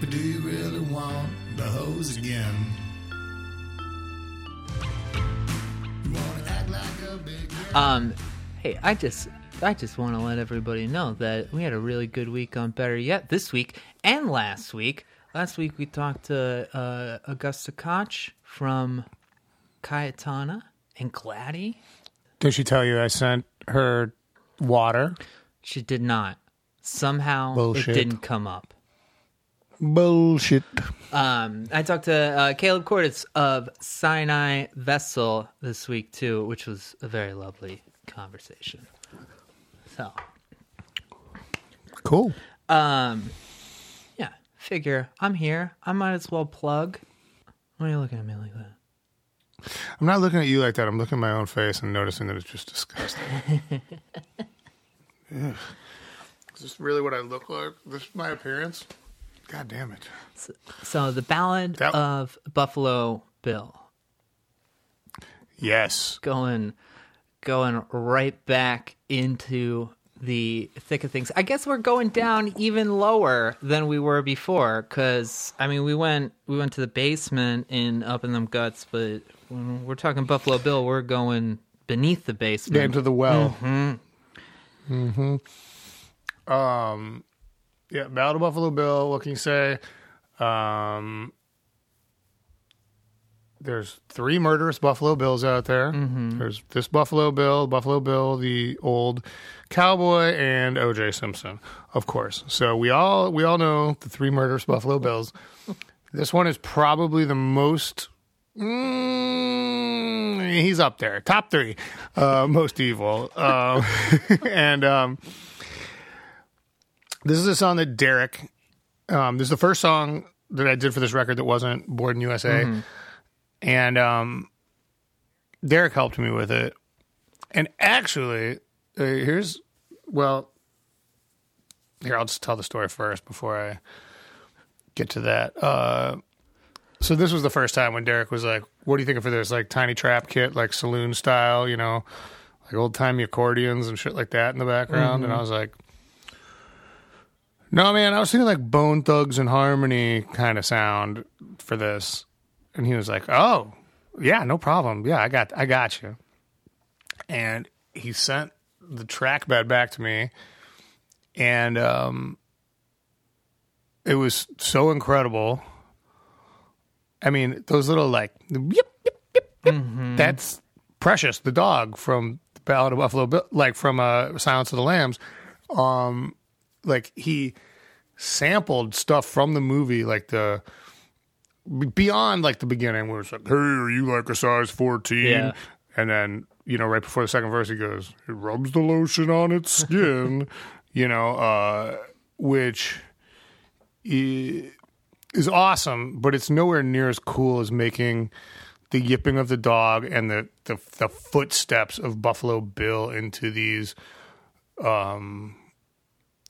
But do you really want the hose again? Um, hey, I just I just want to let everybody know that we had a really good week on Better Yet this week and last week. Last week we talked to uh, Augusta Koch from Cayetana and Gladie. Did she tell you I sent her water? She did not. Somehow Bullshit. it didn't come up. Bullshit. Um, I talked to uh, Caleb Cordes of Sinai Vessel this week too, which was a very lovely conversation. So, Cool. um, yeah, figure I'm here. I might as well plug. Why are you looking at me like that? I'm not looking at you like that. I'm looking at my own face and noticing that it's just disgusting. Ugh. Is this really what I look like? This is my appearance? God damn it. So, the Ballad That- of Buffalo Bill, Yes. going, going right back into the thick of things. I guess we're going down even lower than we were before because I mean we went we went to the basement in up in them guts, but when we're talking Buffalo Bill, we're going beneath the basement. Into the well. Mm-hmm. Mm-hmm. Um, yeah, Battle Buffalo Bill. What can you say? Um, there's three murderous Buffalo Bills out there. There's this Buffalo Bill, Buffalo Bill, the old cowboy, and O.J. Simpson, of course. So we all we all know the three murderous Buffalo Bills. This one is probably the most. Mm, he's up there, top three, uh, most evil, uh, and um, this is a song that Derek. Um, this is the first song that I did for this record that wasn't Born in USA, and um, Derek helped me with it. And actually, uh, here's well, here I'll just tell the story first before I get to that. Uh, so this was the first time when Derek was like, "What do you think of for this like tiny trap kit, like saloon style, you know, like old timey accordions and shit like that in the background?" And I was like, "No, man, I was thinking like Bone Thugs and Harmony kind of sound for this." And he was like, "Oh, yeah, no problem. Yeah, I got, I got you." And he sent the track bed back to me, and um, it was so incredible. I mean, those little like yip, yip, yip, yip, that's precious. The dog from the Ballad of Buffalo Bill, like from uh, Silence of the Lambs. Um, like he sampled stuff from the movie, like the beyond like the beginning where it's like, "Hey, are you like a size 14? Yeah. And then you know, right before the second verse, he goes, "It rubs the lotion on its skin," you know, uh, which is awesome, but it's nowhere near as cool as making the yipping of the dog and the the, the footsteps of Buffalo Bill into these, um,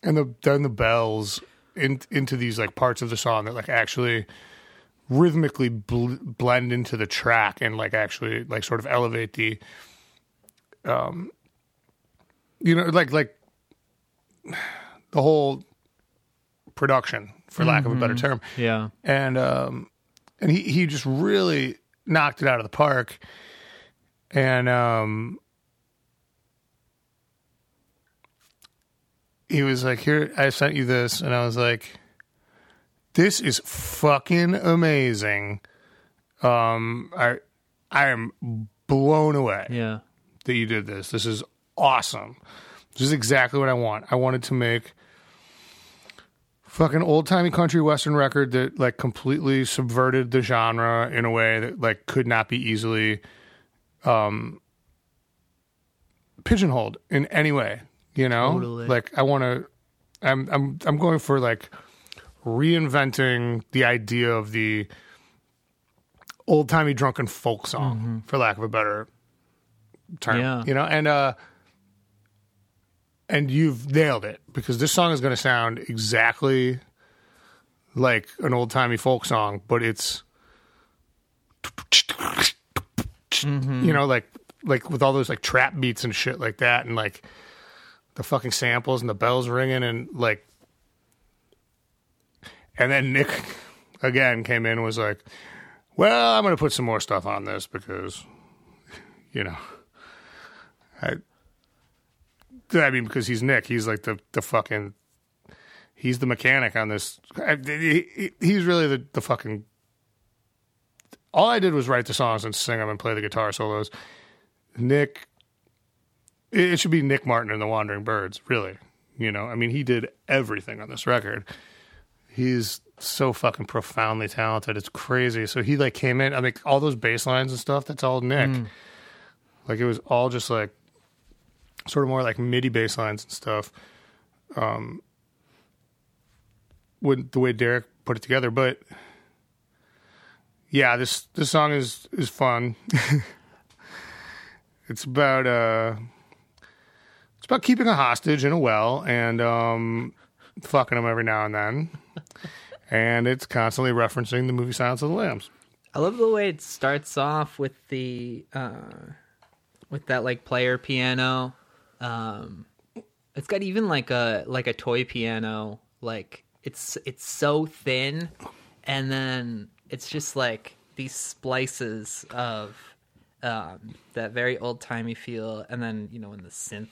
and the then the bells in, into these like parts of the song that like actually rhythmically bl- blend into the track and like actually like sort of elevate the um you know like like the whole production for lack of a better term. Yeah. and um and he he just really knocked it out of the park. And um he was like here I sent you this and I was like this is fucking amazing um I I am blown away Yeah. that you did this. This is awesome. This is exactly what I want. I wanted to make fucking old timey country western record that like completely subverted the genre in a way that like could not be easily um pigeonholed in any way, you know? Totally. Like I want to I'm I'm I'm going for like reinventing the idea of the old timey drunken folk song, for lack of a better term. Yeah. You know, and uh and you've nailed it because this song is going to sound exactly like an old timey folk song, but it's you know like like with all those like trap beats and shit like that, and like the fucking samples and the bells ringing and like, and then Nick again came in and was like, "Well, I'm going to put some more stuff on this because, you know." I, I mean, because he's Nick, he's like the the fucking, he's the mechanic on this. He's really the the fucking. All I did was write the songs and sing them and play the guitar solos. Nick, it should be Nick Martin and the Wandering Birds, really. You know, I mean, he did everything on this record. He's so fucking profoundly talented. It's crazy. So he like came in. I mean, all those bass lines and stuff. That's all Nick. Like it was all just like sort of more like MIDI bass lines and stuff. Um, with the way Derek put it together, but yeah, this this song is is fun. it's about uh, it's about keeping a hostage in a well and um, fucking them every now and then, and it's constantly referencing the movie Silence of the Lambs. I love the way it starts off with the uh with that like player piano. Um It's got even like a like a toy piano. Like it's it's so thin, and then it's just like these splices of um, that very old timey feel, and then you know when the synth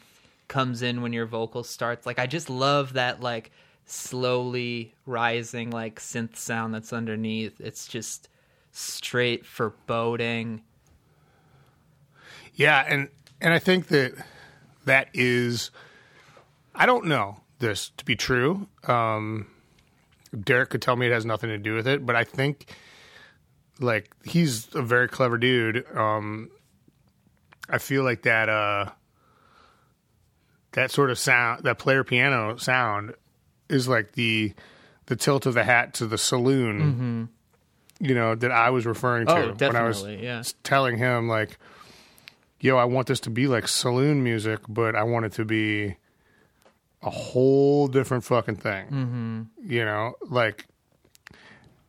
comes in when your vocal starts. Like I just love that like slowly rising like synth sound that's underneath. It's just straight foreboding. Yeah, and and I think that that is I don't know this to be true. Um Derek could tell me it has nothing to do with it, but I think like he's a very clever dude. Um I feel like that uh that sort of sound that player piano sound is like the the tilt of the hat to the saloon you know that I was referring to Oh, when I was yeah. telling him like yo I want this to be like saloon music but I want it to be a whole different fucking thing mm-hmm. you know like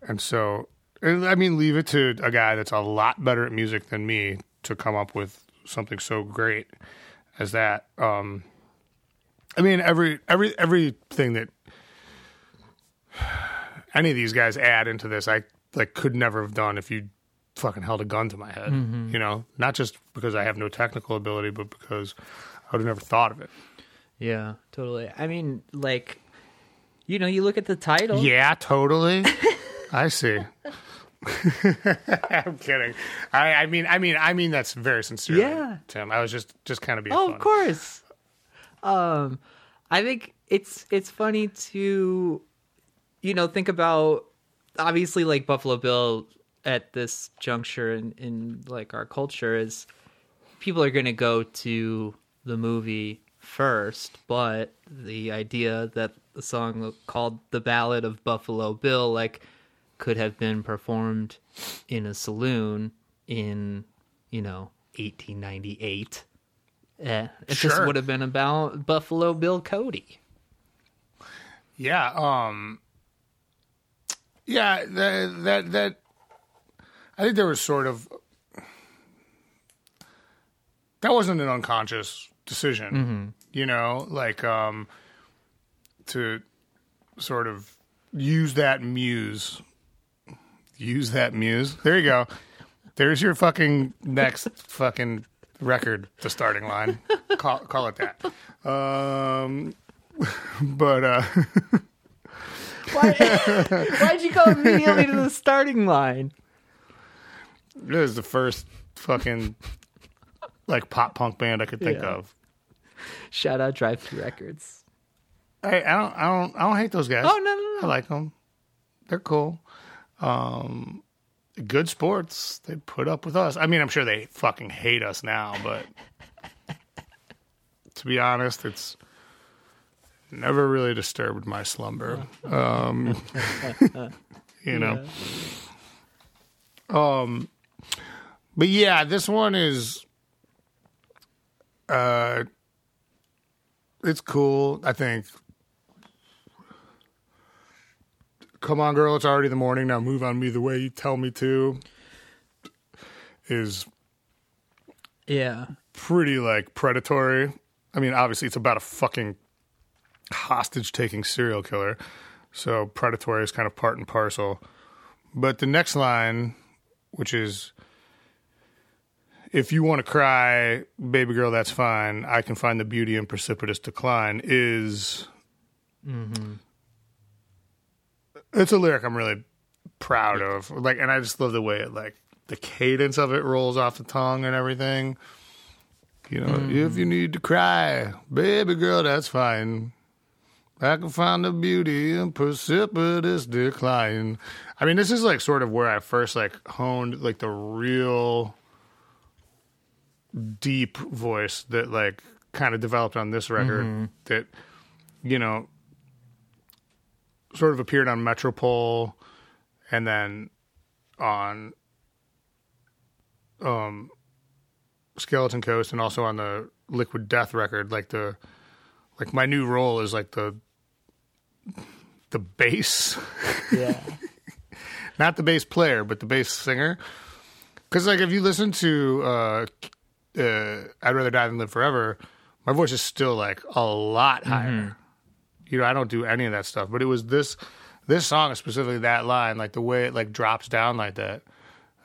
and so and I mean leave it to a guy that's a lot better at music than me to come up with something so great as that um I mean every every everything that any of these guys add into this I like could never have done if you fucking held a gun to my head. Mm-hmm. You know, not just because I have no technical ability, but because I would have never thought of it. Yeah, totally. I mean, like, you know, you look at the title. Yeah, totally. I see. I'm kidding. I, I mean, I mean, I mean that's very sincere. Yeah. Tim. I was just just kind of being. Oh, fun. of course. Um, I think it's it's funny to, you know, think about obviously like Buffalo Bill at this juncture in in like our culture is people are going to go to the movie first, but the idea that the song called "The Ballad of Buffalo Bill" like could have been performed in a saloon in you know 1898 yeah, it just Sure. would have been about Buffalo Bill Cody. Yeah. Um. Yeah. That that that. I think there was sort of. That wasn't an unconscious decision, you know, like um, to sort of use that muse. Use that muse. There you go. There's your fucking next fucking record. The starting line. Call call it that. Um, but uh. Why, why'd you go immediately to the starting line? It was the first fucking like pop punk band I could think Yeah. of. Shout out Drive-Thru Records. Hey, I don't, I don't, I don't hate those guys. Oh, no, no, no. I like them. They're cool. Um, good sports. They put up with us. I mean, I'm sure they fucking hate us now, but to be honest, it's never really disturbed my slumber. Um, you know. Um, but yeah, this one is. Uh, it's cool. I think. Come on, girl! It's already the morning. Now move on me the way you tell me to. Is Yeah. pretty like predatory. I mean, obviously, it's about a fucking hostage taking serial killer. So predatory is kind of part and parcel. But the next line, which is if you want to cry, baby girl, that's fine. I can find the beauty in precipitous decline is mm-hmm. It's a lyric I'm really proud of. Like and I just love the way it like the cadence of it rolls off the tongue and everything. You know, mm-hmm. if you need to cry, baby girl, that's fine. I can find the beauty in precipitous decline. I mean, this is like sort of where I first like honed like the real deep voice that like kind of developed on this record mm-hmm. that you know sort of appeared on Metropole and then on um Skeleton Coast and also on the Liquid Death record like the like my new role is like the the bass Yeah. not the bass player but the bass singer because like if you listen to uh, uh i'd rather die than live forever my voice is still like a lot higher. Mm-hmm. You know, I don't do any of that stuff, but it was this this song specifically that line, like the way it like drops down like that.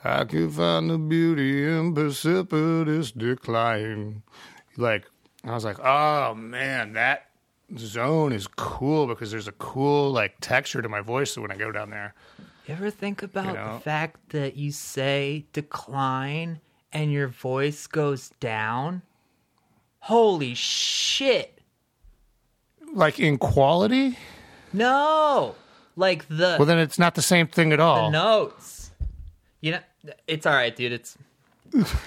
I can find the beauty in precipitous decline. Like I was like, oh man, that zone is cool because there's a cool like texture to my voice when I go down there. You ever think about know? the fact that you say decline and your voice goes down? Holy shit. Like in quality? No. Like the Well then it's not the same thing at all. the notes. You know, it's all right, dude. It's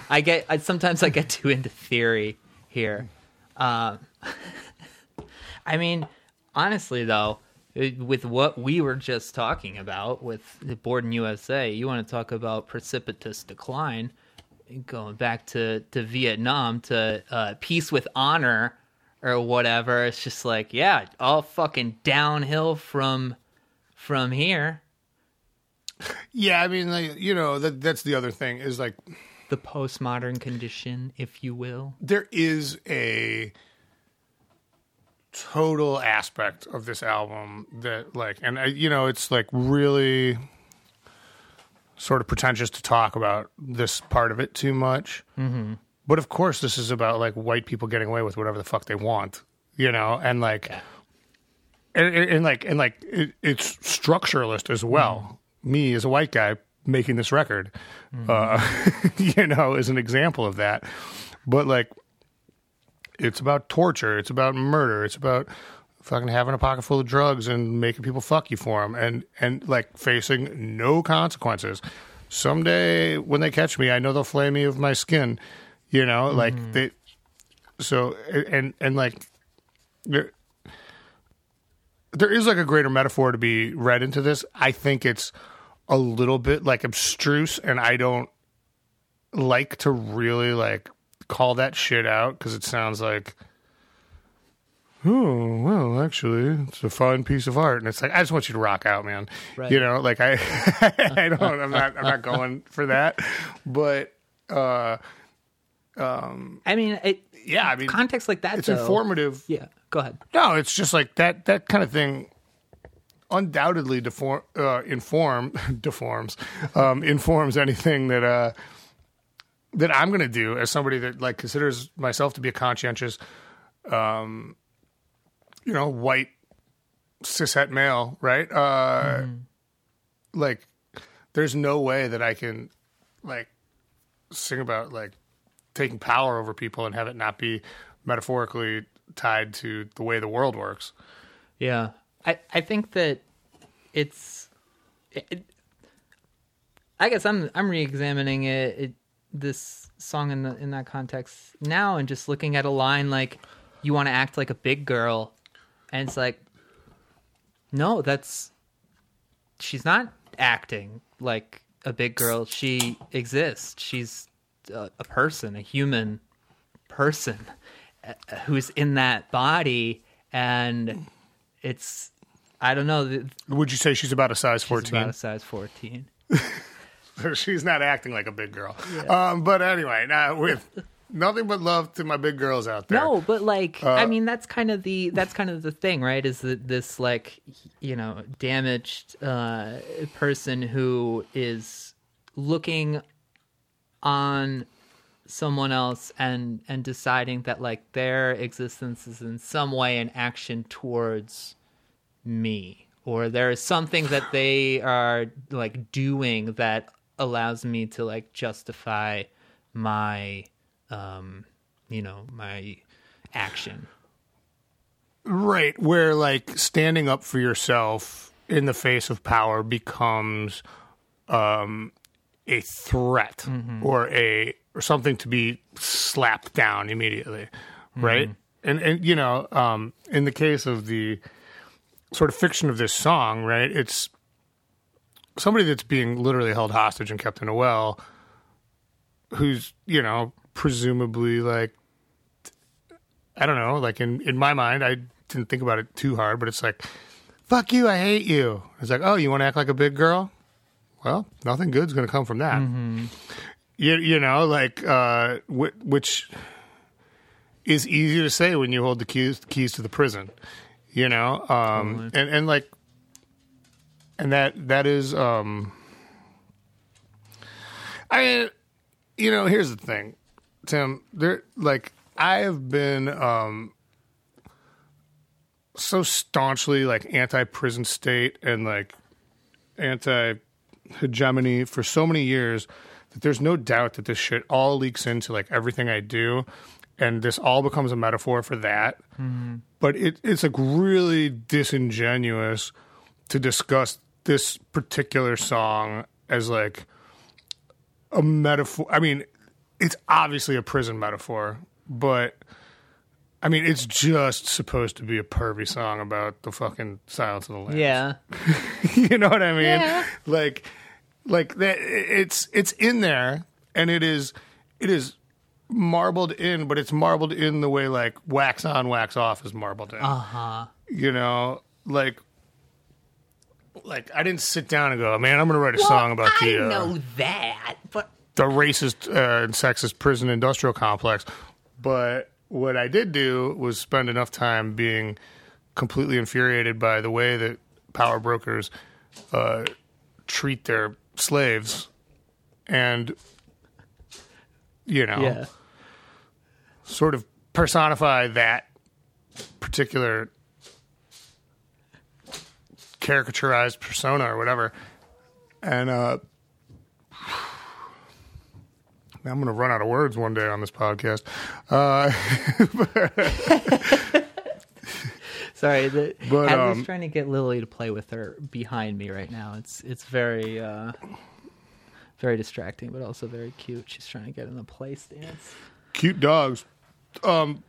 I get I sometimes I get too into theory here. Um I mean, honestly though, it- with what we were just talking about with the Born in USA, you want to talk about precipitous decline, going back to to Vietnam to uh, peace with honor or whatever. It's just like, yeah, all fucking downhill from from here. Yeah, I mean, like, you know, that that's the other thing is like the postmodern condition, if you will. there is a total aspect of this album that like and I, you know it's like really sort of pretentious to talk about this part of it too much mm-hmm. But of course this is about like white people getting away with whatever the fuck they want you know and like and, and, and like and like it, it's structuralist as well me as a white guy making this record uh you know is an example of that but like it's about torture. It's about murder. It's about fucking having a pocket full of drugs and making people fuck you for them, and and like facing no consequences. Someday when they catch me, I know they'll flay me of my skin. You know, like they. So and and like there, there is like a greater metaphor to be read into this. I think it's a little bit like abstruse, and I don't like to really like call that shit out because it sounds like oh well actually it's a fine piece of art and it's like i just want you to rock out man Right. you know like i i don't i'm not i'm not going for that but uh I mean, it, yeah i mean context like that. it's though- informative Yeah, go ahead. no it's just like that that kind of thing undoubtedly deform uh, inform deforms um, informs anything that uh, that I'm going to do as somebody that like considers myself to be a conscientious, um, you know, white cishet male, right? Uh, Like, there's no way that I can like sing about like taking power over people and have it not be metaphorically tied to the way the world works. Yeah, I I think that it's. It, it- I guess I'm I'm re-examining it, it this song in the in that context now and just looking at a line like you want to act like a big girl and it's like no that's she's not acting like a big girl she exists she's a, a person a human person uh, who's in that body and it's I don't know Would you say she's about a size she's 14? about a size 14 she's not acting like a big girl. Um, but anyway, now with nothing but love to my big girls out there. No, but like Uh, I mean that's kind of the that's kind of the thing, right? Is that this like you know, damaged uh person who is looking on someone else and and deciding that like their existence is in some way an action towards me or there is something that they are like doing that allows me to like justify my um you know my action. Right, where like standing up for yourself in the face of power becomes um, a threat or a or something to be slapped down immediately, right? And and you know, um, in the case of the sort of fiction of this song, right? It's somebody that's being literally held hostage and kept in a well, who's you know presumably like I don't know, like in, in my mind, I didn't think about it too hard, but it's like, fuck you, I hate you. It's like, oh, you want to act like a big girl? Well, nothing good's going to come from that. You, you know, like, uh, wh- which is easy to say when you hold the keys keys to the prison, you know, um, and and like, and that that is, um, I, you know, here's the thing, Tim. There, like, I have been um, so staunchly like anti-prison state and like anti-hegemony for so many years that there's no doubt that this shit all leaks into like everything I do, and this all becomes a metaphor for that. Mm-hmm. But it, it's like really disingenuous to discuss this particular song as like a metaphor. I mean, it's obviously a prison metaphor, but I mean, it's just supposed to be a pervy song about the fucking Silence of the Lambs. Yeah. you know what I mean? Yeah. Like, like that. It's it's in there, and it is it is marbled in, but it's marbled in the way like wax on, wax off is marbled in. Uh huh. You know, like. Like I didn't sit down and go, man. I'm going to write a song about I the uh, know that, but the racist uh, and sexist prison industrial complex. But what I did do was spend enough time being completely infuriated by the way that power brokers uh, treat their slaves, and you know, yeah. sort of personify that particular caricaturized persona or whatever. And uh, I'm going to run out of words one day on this podcast. Uh, Sorry, the, But, was um, trying to get Lily to play with her behind me right now. It's it's very uh, very distracting, but also very cute. She's trying to get in the play stance. cute dogs. Um,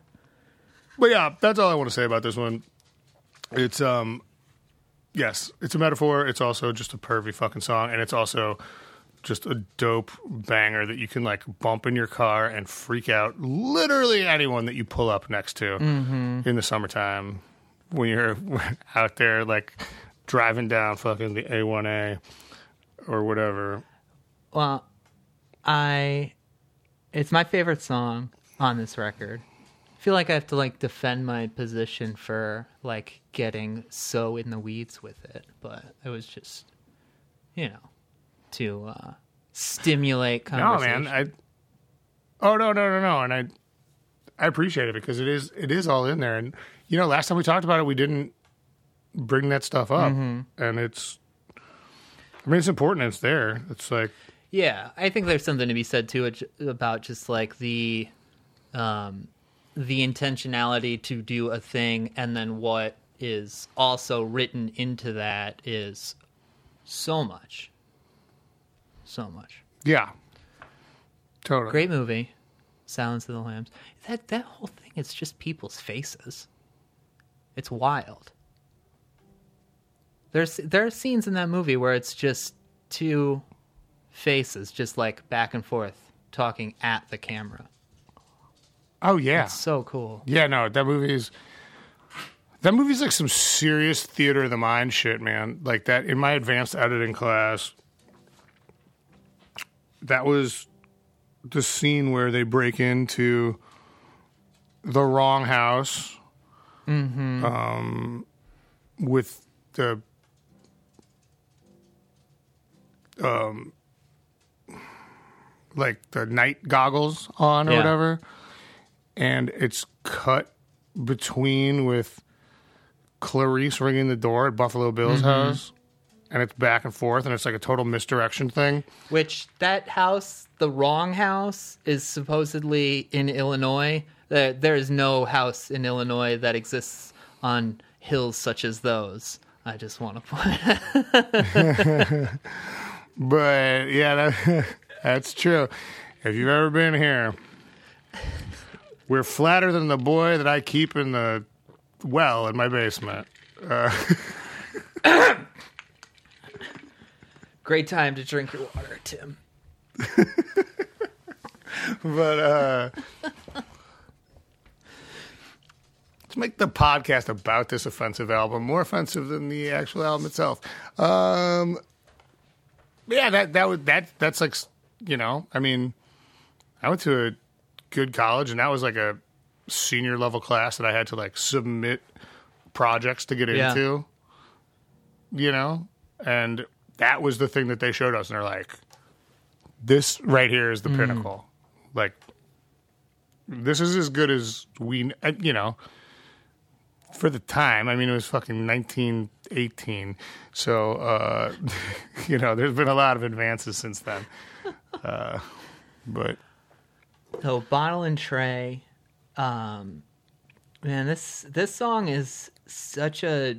but yeah, that's all I want to say about this one. It's um, yes, it's a metaphor. It's also just a pervy fucking song, and it's also just a dope banger that you can like bump in your car and freak out literally anyone that you pull up next to mm-hmm. in the summertime when you're out there like driving down fucking the A1A or whatever. Well, I it's my favorite song on this record. I feel like I have to like defend my position for like getting so in the weeds with it, but it was just you know to uh stimulate conversation. No, man. I. Oh no no no no, and I, I appreciate it because it is it is all in there, and you know, last time we talked about it, we didn't bring that stuff up, Mm-hmm. and it's. I mean, it's important. It's there. It's like Yeah, I think there's something to be said too about just like the um the intentionality to do a thing and then what is also written into that is so much. So much. yeah, totally Great movie. Silence of the Lambs. That that whole thing it's just people's faces. It's wild. There's there are scenes in that movie where it's just two faces just like back and forth talking at the camera. Oh yeah, It's so cool. yeah. No, that movie is. That movie's like some serious theater of the mind shit, man. Like that in my advanced editing class. That was the scene where they break into the wrong house um, with the um, like the night goggles on or Yeah. whatever. And it's cut between with Clarice ringing the door at Buffalo Bill's house and it's back and forth and it's like a total misdirection thing Which that house, the wrong house, is supposedly in Illinois. There, there is no house in Illinois that exists on hills such as those. I just want to point. But yeah, that, that's true. If you've ever been here, we're flatter than the boy that I keep in the well in my basement. Uh, Great time to drink your water, Tim. But uh let's make the podcast about this offensive album more offensive than the actual album itself. Um yeah, that that would that that's like you know, I mean, I went to a good college and that was like a senior level class that I had to like submit projects to get Yeah. into. You know, and that was the thing that they showed us, and they're like, "This right here is the Mm. pinnacle." Like, this is as good as we, uh, you know, for the time. I mean, it was fucking 1918, so uh, you know, there's been a lot of advances since then. Uh, but So bottle and tray, um, man, this this song is such a,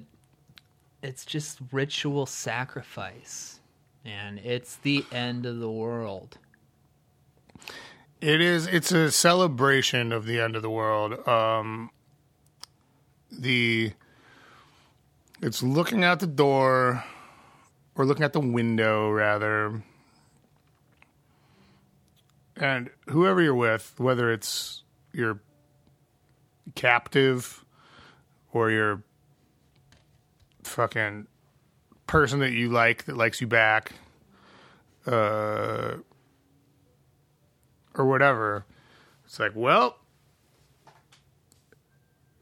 it's just ritual sacrifice, and it's the end of the world. It is. It's a celebration of the end of the world. Um, the it's looking out the door, or looking out the window rather, and whoever you're with, whether it's your captive or your fucking person that you like that likes you back, uh or whatever. It's like, well,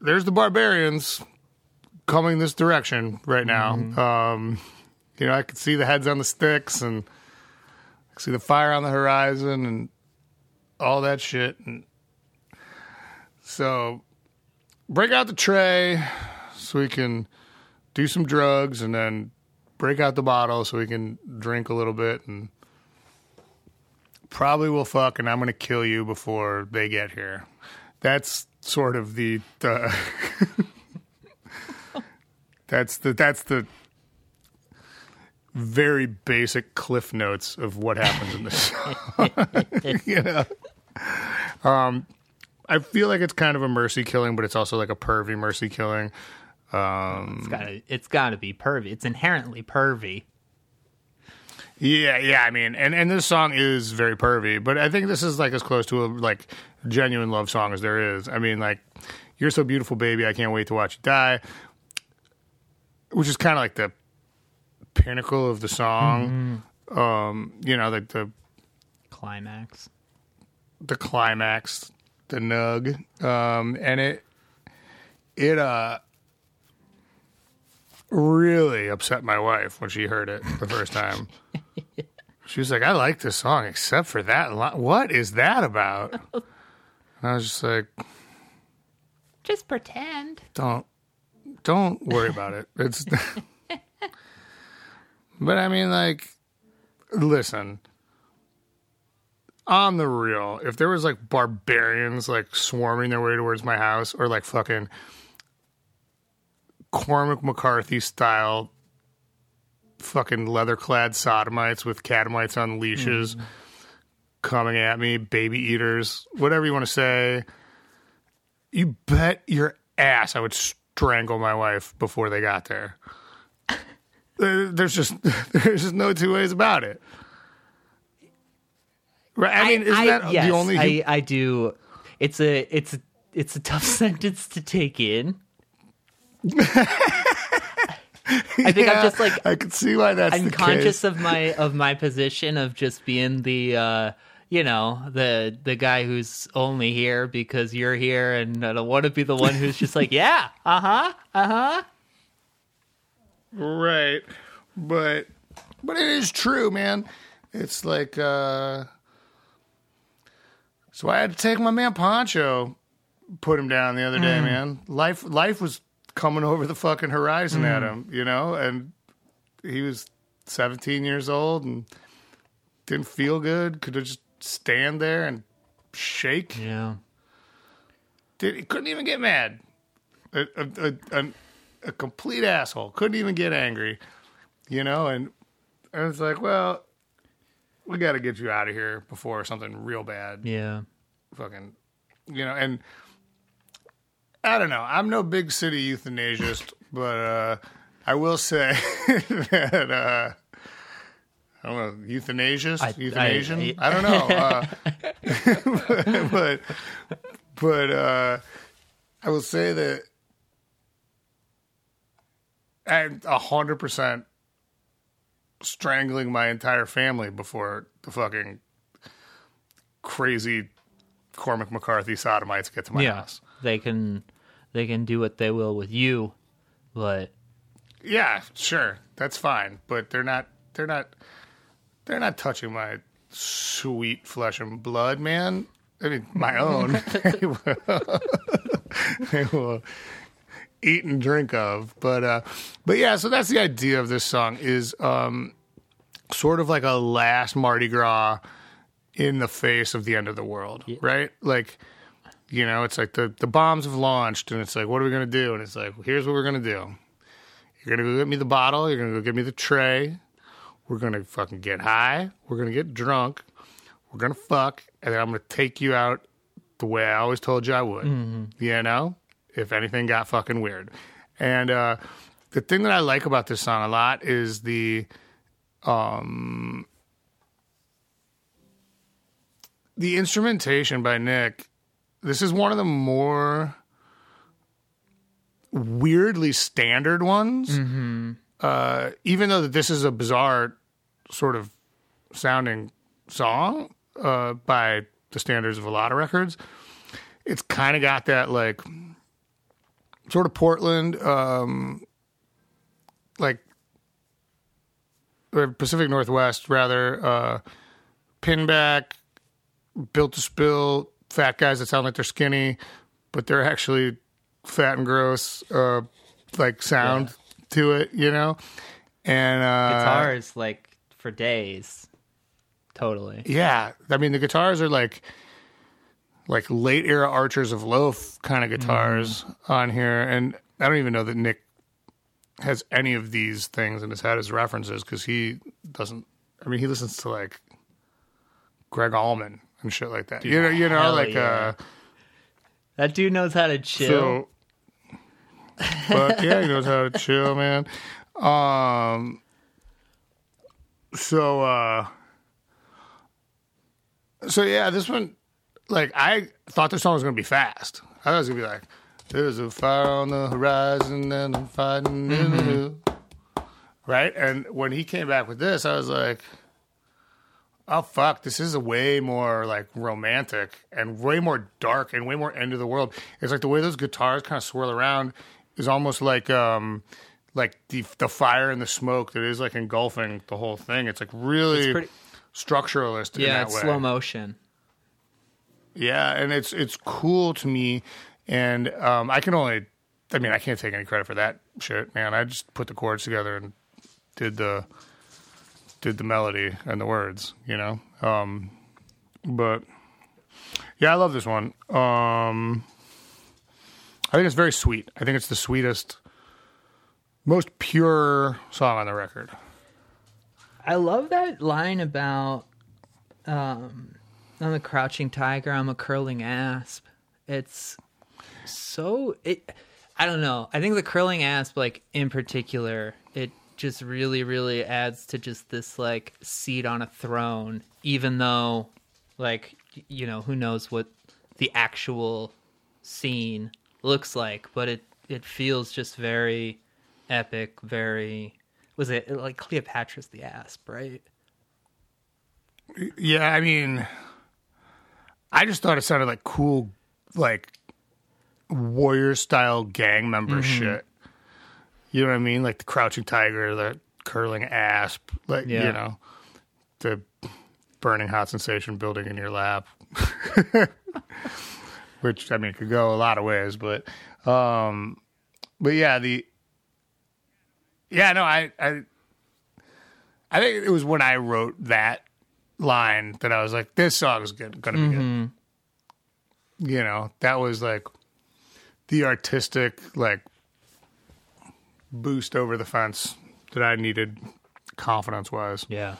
there's the barbarians coming this direction right now. Um, you know, I could see the heads on the sticks and I see the fire on the horizon and all that shit. And so, break out the tray so we can do some drugs and then break out the bottle so we can drink a little bit and probably will fuck and I'm going to kill you before they get here. That's sort of the the That's the that's the very basic cliff notes of what happens in this song. you know. Um I feel like it's kind of a mercy killing, but it's also like a pervy mercy killing. It's gotta it's gotta be pervy. It's inherently pervy. Yeah, yeah. I mean, and and this song is very pervy, but I think this is like as close to a like genuine love song as there is. I mean, like, "You're so beautiful, baby. I can't wait to watch you die," which is kind of like the pinnacle of the song. Um, you know, like the Climax. the climax, the nug, um, and it it uh really upset my wife when she heard it the first time. she was like, "I like this song, except for that. What is that about?" And I was just like, Just pretend. "Don't, don't worry about it. It's." but I mean, like, listen. On the real, if there was like barbarians like swarming their way towards my house, or like fucking Cormac McCarthy style fucking leather clad sodomites with catamites on leashes mm-hmm. coming at me, baby eaters, whatever you want to say, you bet your ass I would strangle my wife before they got there. There- There's just there's just no two ways about it. Right? I mean, isn't that yes, the only? I, I do. It's a it's a, it's a tough sentence to take in. I think I'm just like I can see why that's I'm conscious of my of my position of just being the uh you know the the guy who's only here because you're here and I don't want to be the one who's just like yeah uh-huh uh-huh Right. But but it is true, man. It's like uh so I had to take my man Poncho, put him down the other day, man. Life life was coming over the fucking horizon at mm. him, you know, and he was 17 years old and didn't feel good, could just stand there and shake. yeah Did he couldn't even get mad. A a, a, a, a complete asshole. Couldn't even get angry. You know, and and it's like, well, we got to get you out of here before something real bad yeah fucking you know, and I don't know. I'm no big city euthanasiast, but uh I will say that uh I don't know, euthanasiast, I- euthanasian. I- I, don't know, uh, but but uh, I will say that I'm a hundred percent strangling my entire family before the fucking crazy Cormac McCarthy sodomites get to my yeah house. they can they can do what they will with you, but Yeah, sure, that's fine, but they're not. They're not. They're not touching my sweet flesh and blood, man. I mean, my own. they, will, they will eat and drink of, but uh, but yeah. So that's the idea of this song is um, sort of like a last Mardi Gras in the face of the end of the world, right? Like. You know, it's like the, the bombs have launched, and it's like, what are we going to do? And it's like, well, here's what we're going to do. You're gonna go get me the bottle. You're gonna go get me the tray. We're gonna fucking get high. We're gonna get drunk. We're gonna fuck, and then I'm gonna take you out the way I always told you I would. You know, if anything got fucking weird. And uh, the thing that I like about this song a lot is the um the instrumentation by Nick. This is one of the more weirdly standard ones. Uh, even though that this is a bizarre sort of sounding song uh, by the standards of a lot of records, it's kind of got that like sort of Portland, um, like Pacific Northwest rather, uh, pinback, built to spill, fat guys that sound like they're skinny, but they're actually fat and gross, uh, like sound to it, you know? And uh, guitars like for days. Totally. yeah, I mean the guitars are like like late era Archers of Loaf kind of guitars on here, and I don't even know that Nick has any of these things in his head as references because he doesn't. I mean, he listens to like Gregg Allman and shit like that. you know, you know, like yeah. uh, That dude knows how to chill. so. But yeah, he knows how to chill, man. Um. So, uh. So yeah, this one, like, I thought this song was gonna be fast. I thought it was gonna be like, "There's a fire on the horizon and I'm fighting in the hill." Right, and when he came back with this, I was like, "Oh fuck, this is a way more like romantic and way more dark and way more end of the world." It's like the way those guitars kind of swirl around is almost like um like the the fire and the smoke that is like engulfing the whole thing. It's like really It's pretty- structuralist in yeah, that it's way. slow motion. Yeah, and it's it's cool to me, and um, I can only, I mean, I can't take any credit for that shit, man. I just put the chords together and did the did the melody and the words, you know. Um, but yeah, I love this one. Um, I think it's very sweet. I think it's the sweetest, most pure song on the record. I love that line about um I'm a crouching tiger, I'm a curling asp. It's so it I don't know. I think the curling asp like in particular, it just really really adds to just this like seat on a throne even though like you know, who knows what the actual scene looks like, but it it feels just very epic, very was it like Cleopatra's the asp, right? Yeah, I mean, I just thought it sounded like cool, like warrior style gang member shit. Mm-hmm. You know what I mean? Like the crouching tiger, the curling asp, like Yeah. you know, the burning hot sensation building in your lap. Which I mean could go a lot of ways, but um but yeah, the yeah, no, I I I think it was when I wrote that line that I was like, this song is good, gonna be good. You know, that was like the artistic like boost over the fence that I needed confidence wise. Yeah.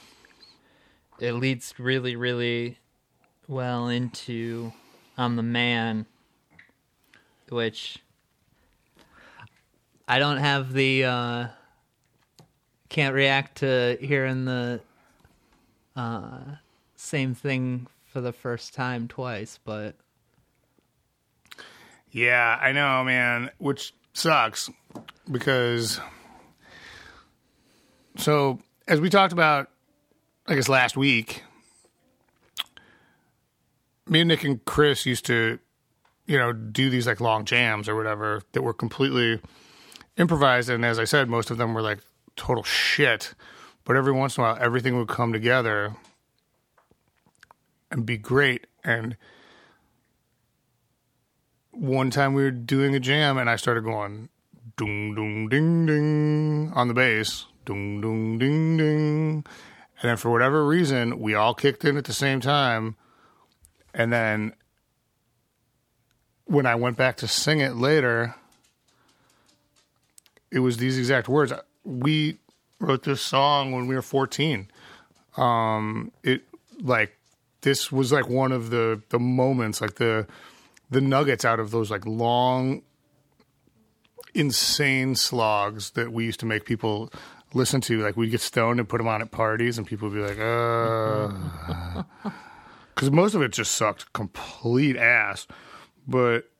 It leads really, really well into I'm the Man, which I don't have the uh can't react to hearing the uh same thing for the first time twice, but Yeah, I know, man, which sucks because so as we talked about I guess last week me and Nick and Chris used to you know, do these like long jams or whatever that were completely improvised. And as I said, most of them were like total shit. But every once in a while, everything would come together and be great. And one time we were doing a jam, and I started going ding ding ding ding on the bass, ding ding ding ding, and then for whatever reason, we all kicked in at the same time, and then when I went back to sing it later, it was these exact words. We wrote this song when we were 14. Um, it like this was like one of the the moments, like the the nuggets out of those like long, insane slogs that we used to make people listen to. Like we'd get stoned and put them on at parties, and people would be like, "Uh," because most of it just sucked complete ass. But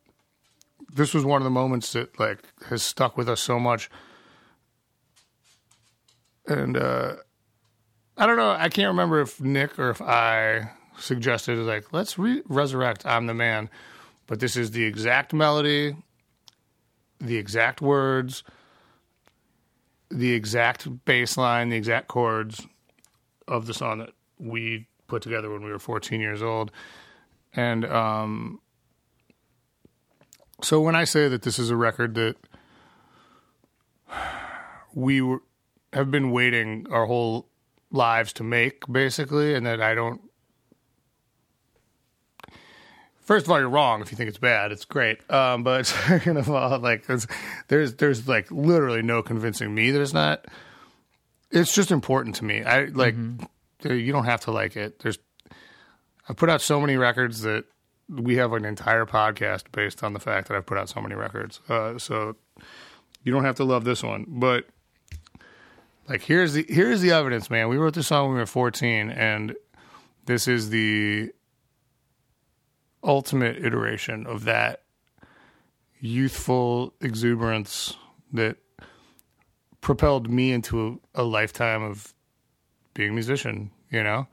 this was one of the moments that like has stuck with us so much. And uh I don't know, I can't remember if Nick or if I suggested like let's re- resurrect I'm the man, but this is the exact melody, the exact words, the exact bass line, the exact chords of the song that we put together when we were 14 years old. And um so when I say that this is a record that we were, have been waiting our whole lives to make, basically, and that I don't. First of all, you're wrong if you think it's bad. It's great, um, but second of all, like there's, there's there's like literally no convincing me that it's not. It's just important to me. I like. You don't have to like it. There's. I've put out so many records that we have an entire podcast based on the fact that I've put out so many records. Uh, so you don't have to love this one, but like here's the here's the evidence, man. We wrote this song when we were 14, and this is the ultimate iteration of that youthful exuberance that propelled me into a, a lifetime of being a musician. You know,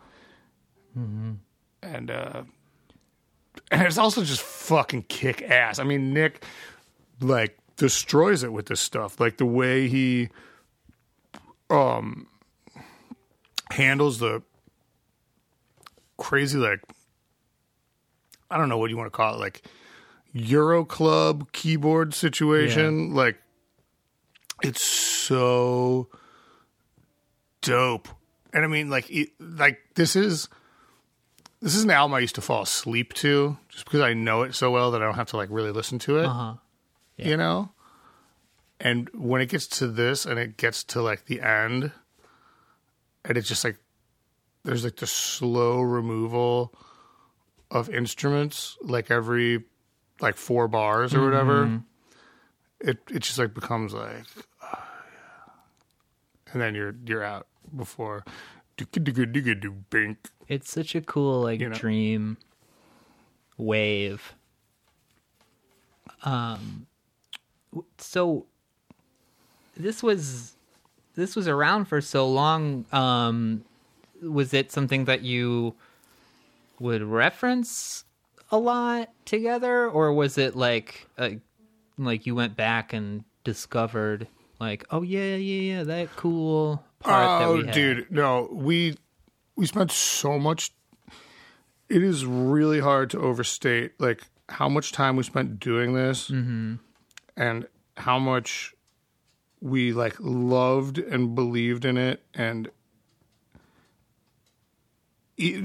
and. uh and it's also just fucking kick ass. I mean, Nick like destroys it with this stuff. Like the way he um handles the crazy like I don't know what you want to call it, like Euro club keyboard situation. Like it's so dope. And I mean like it, like this is this is an album I used to fall asleep to just because I know it so well that I don't have to like really listen to it. Uh-huh. You know? And when it gets to this and it gets to like the end, and it's just like there's like the slow removal of instruments, like every like four bars or whatever. It it just like becomes like, oh, and then you're you're out before. It's such a cool like You know. dream wave. Um so this was this was around for so long um was it something that you would reference a lot together or was it like uh, like you went back and discovered like oh yeah yeah yeah that cool part that Oh, we had. dude, no, we we spent so much. It is really hard to overstate like how much time we spent doing this, and how much we like loved and believed in it, and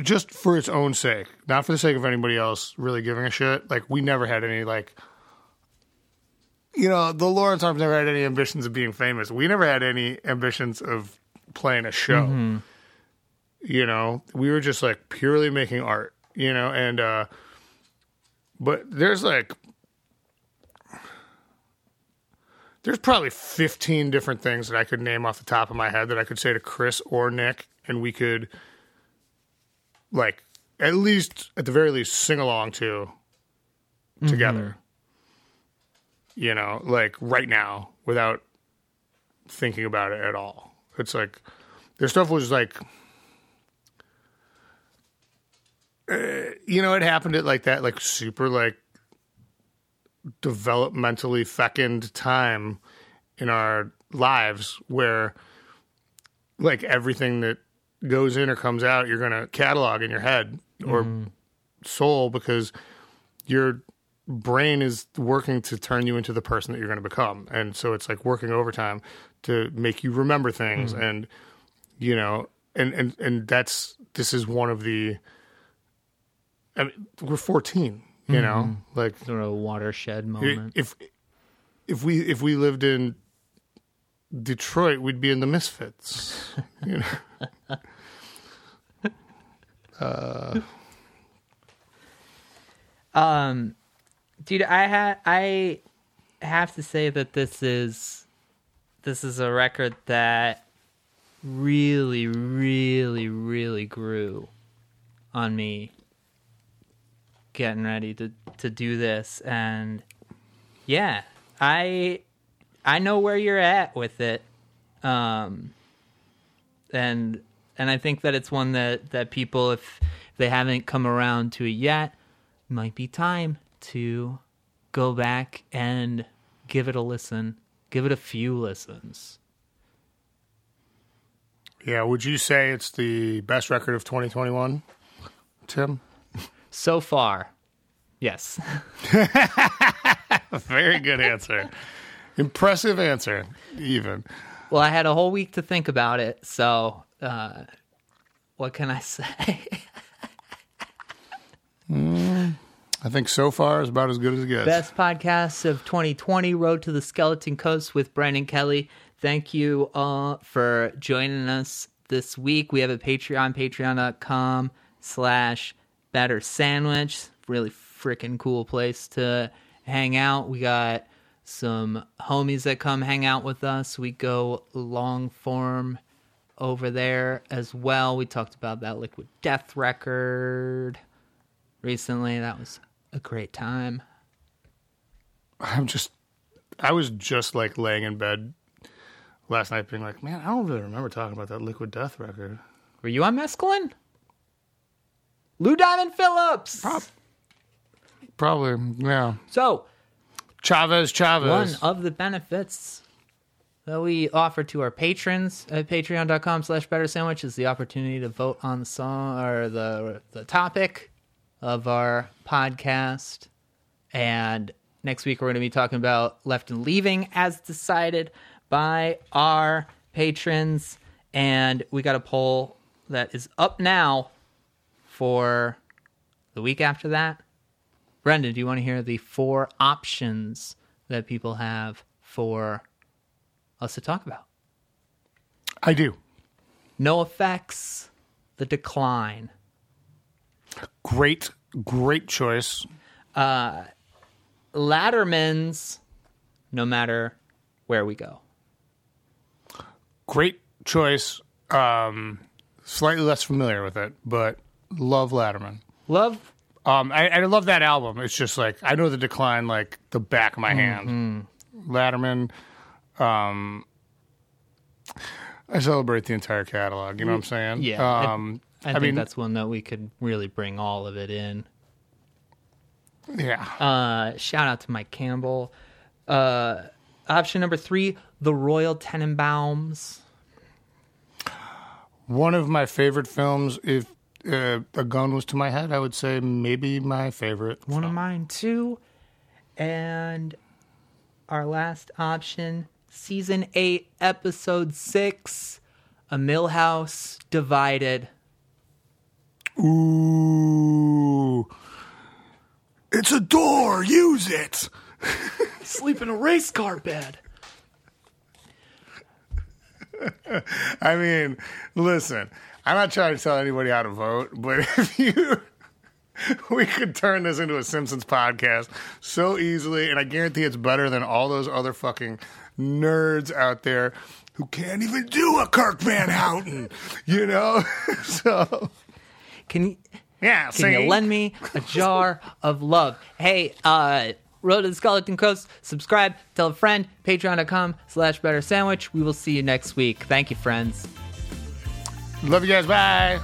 just for its own sake, not for the sake of anybody else really giving a shit. Like we never had any like. You know, the Lawrence Arms never had any ambitions of being famous. We never had any ambitions of playing a show. You know, we were just like purely making art, you know, and uh but there's like there's probably 15 different things that I could name off the top of my head that I could say to Chris or Nick and we could like at least at the very least sing along to together. You know, like right now without thinking about it at all. It's like their stuff was like, uh, you know, it happened at like that, like super like developmentally fecund time in our lives where like everything that goes in or comes out you're going to catalog in your head or mm-hmm. soul because your brain is working to turn you into the person that you're going to become and so it's like working overtime to make you remember things mm-hmm. and you know and and and that's this is one of the I mean, we're 14 you know mm-hmm. like Sort of a watershed moment. if if we if we lived in Detroit, we'd be in the Misfits. you know? Um, dude, I ha- I have to say that this is this is a record that really, really, really grew on me getting ready to to do this, and yeah, I I know where you're at with it, um, and and I think that it's one that that people if they haven't come around to it yet might be time to go back and give it a listen. Give it a few listens. Yeah, would you say it's the best record of 2021, Tim? So far, yes. Very good answer. Impressive answer, even. Well, I had a whole week to think about it, so uh, what can I say? I think so far is about as good as it gets. Best podcast of 2020, Road to the Skeleton Coast with Brendan Kelly. Thank you all for joining us this week. We have a Patreon, patreon.com slash better sandwich. Really freaking cool place to hang out. We got some homies that come hang out with us. We go long form over there as well. We talked about that Liquid Death record recently. That was a great time. I'm just, I was just like laying in bed last night being like, man, I don't really remember talking about that Liquid Death record. Were you on mescaline? Lou Diamond Phillips. Probably, yeah. So, Chavez, Chavez. one of the benefits that we offer to our patrons at patreon.com slash better sandwich is the opportunity to vote on the song or the the topic of our podcast. And next week we're going to be talking about left and leaving as decided by our patrons. And we got a poll that is up now for the week after that. Brendan, do you want to hear the four options that people have for us to talk about? I do. NOFX, the decline, Great, great choice. Latterman's, no matter where we go. Great choice. Um, slightly less familiar with it, but love Latterman. Love, Um, I, I love that album. It's just like I know the decline like the back of my hand. Latterman. Um, I celebrate the entire catalog. You know what I'm saying? Yeah, I- Um, I, I think mean- that's one that we could really bring all of it in. yeah. Uh, shout out to Mike Campbell. Uh, option number three, the Royal Tenenbaums. One of my favorite films. If uh, a gun was to my head, I would say maybe my favorite. One of mine too. And our last option, season eight, episode six, A Milhouse Divided. Ooh. It's a door. Use it. Sleep in a race car bed. I mean, listen, I'm not trying to tell anybody how to vote, but if you. We could turn this into a Simpsons podcast so easily, and I guarantee it's better than all those other fucking nerds out there who can't even do a Kirk Van Houten, you know? so, Can you yeah, can see? you lend me a jar of love? Hey, uh Road to the Skeleton Coast, subscribe, tell a friend, patreon.com slash better sandwich. We will see you next week. Thank you, friends. Love you guys. Bye.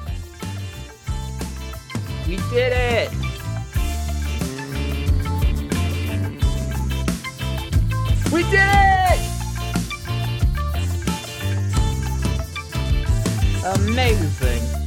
We did it. We did it! Amazing.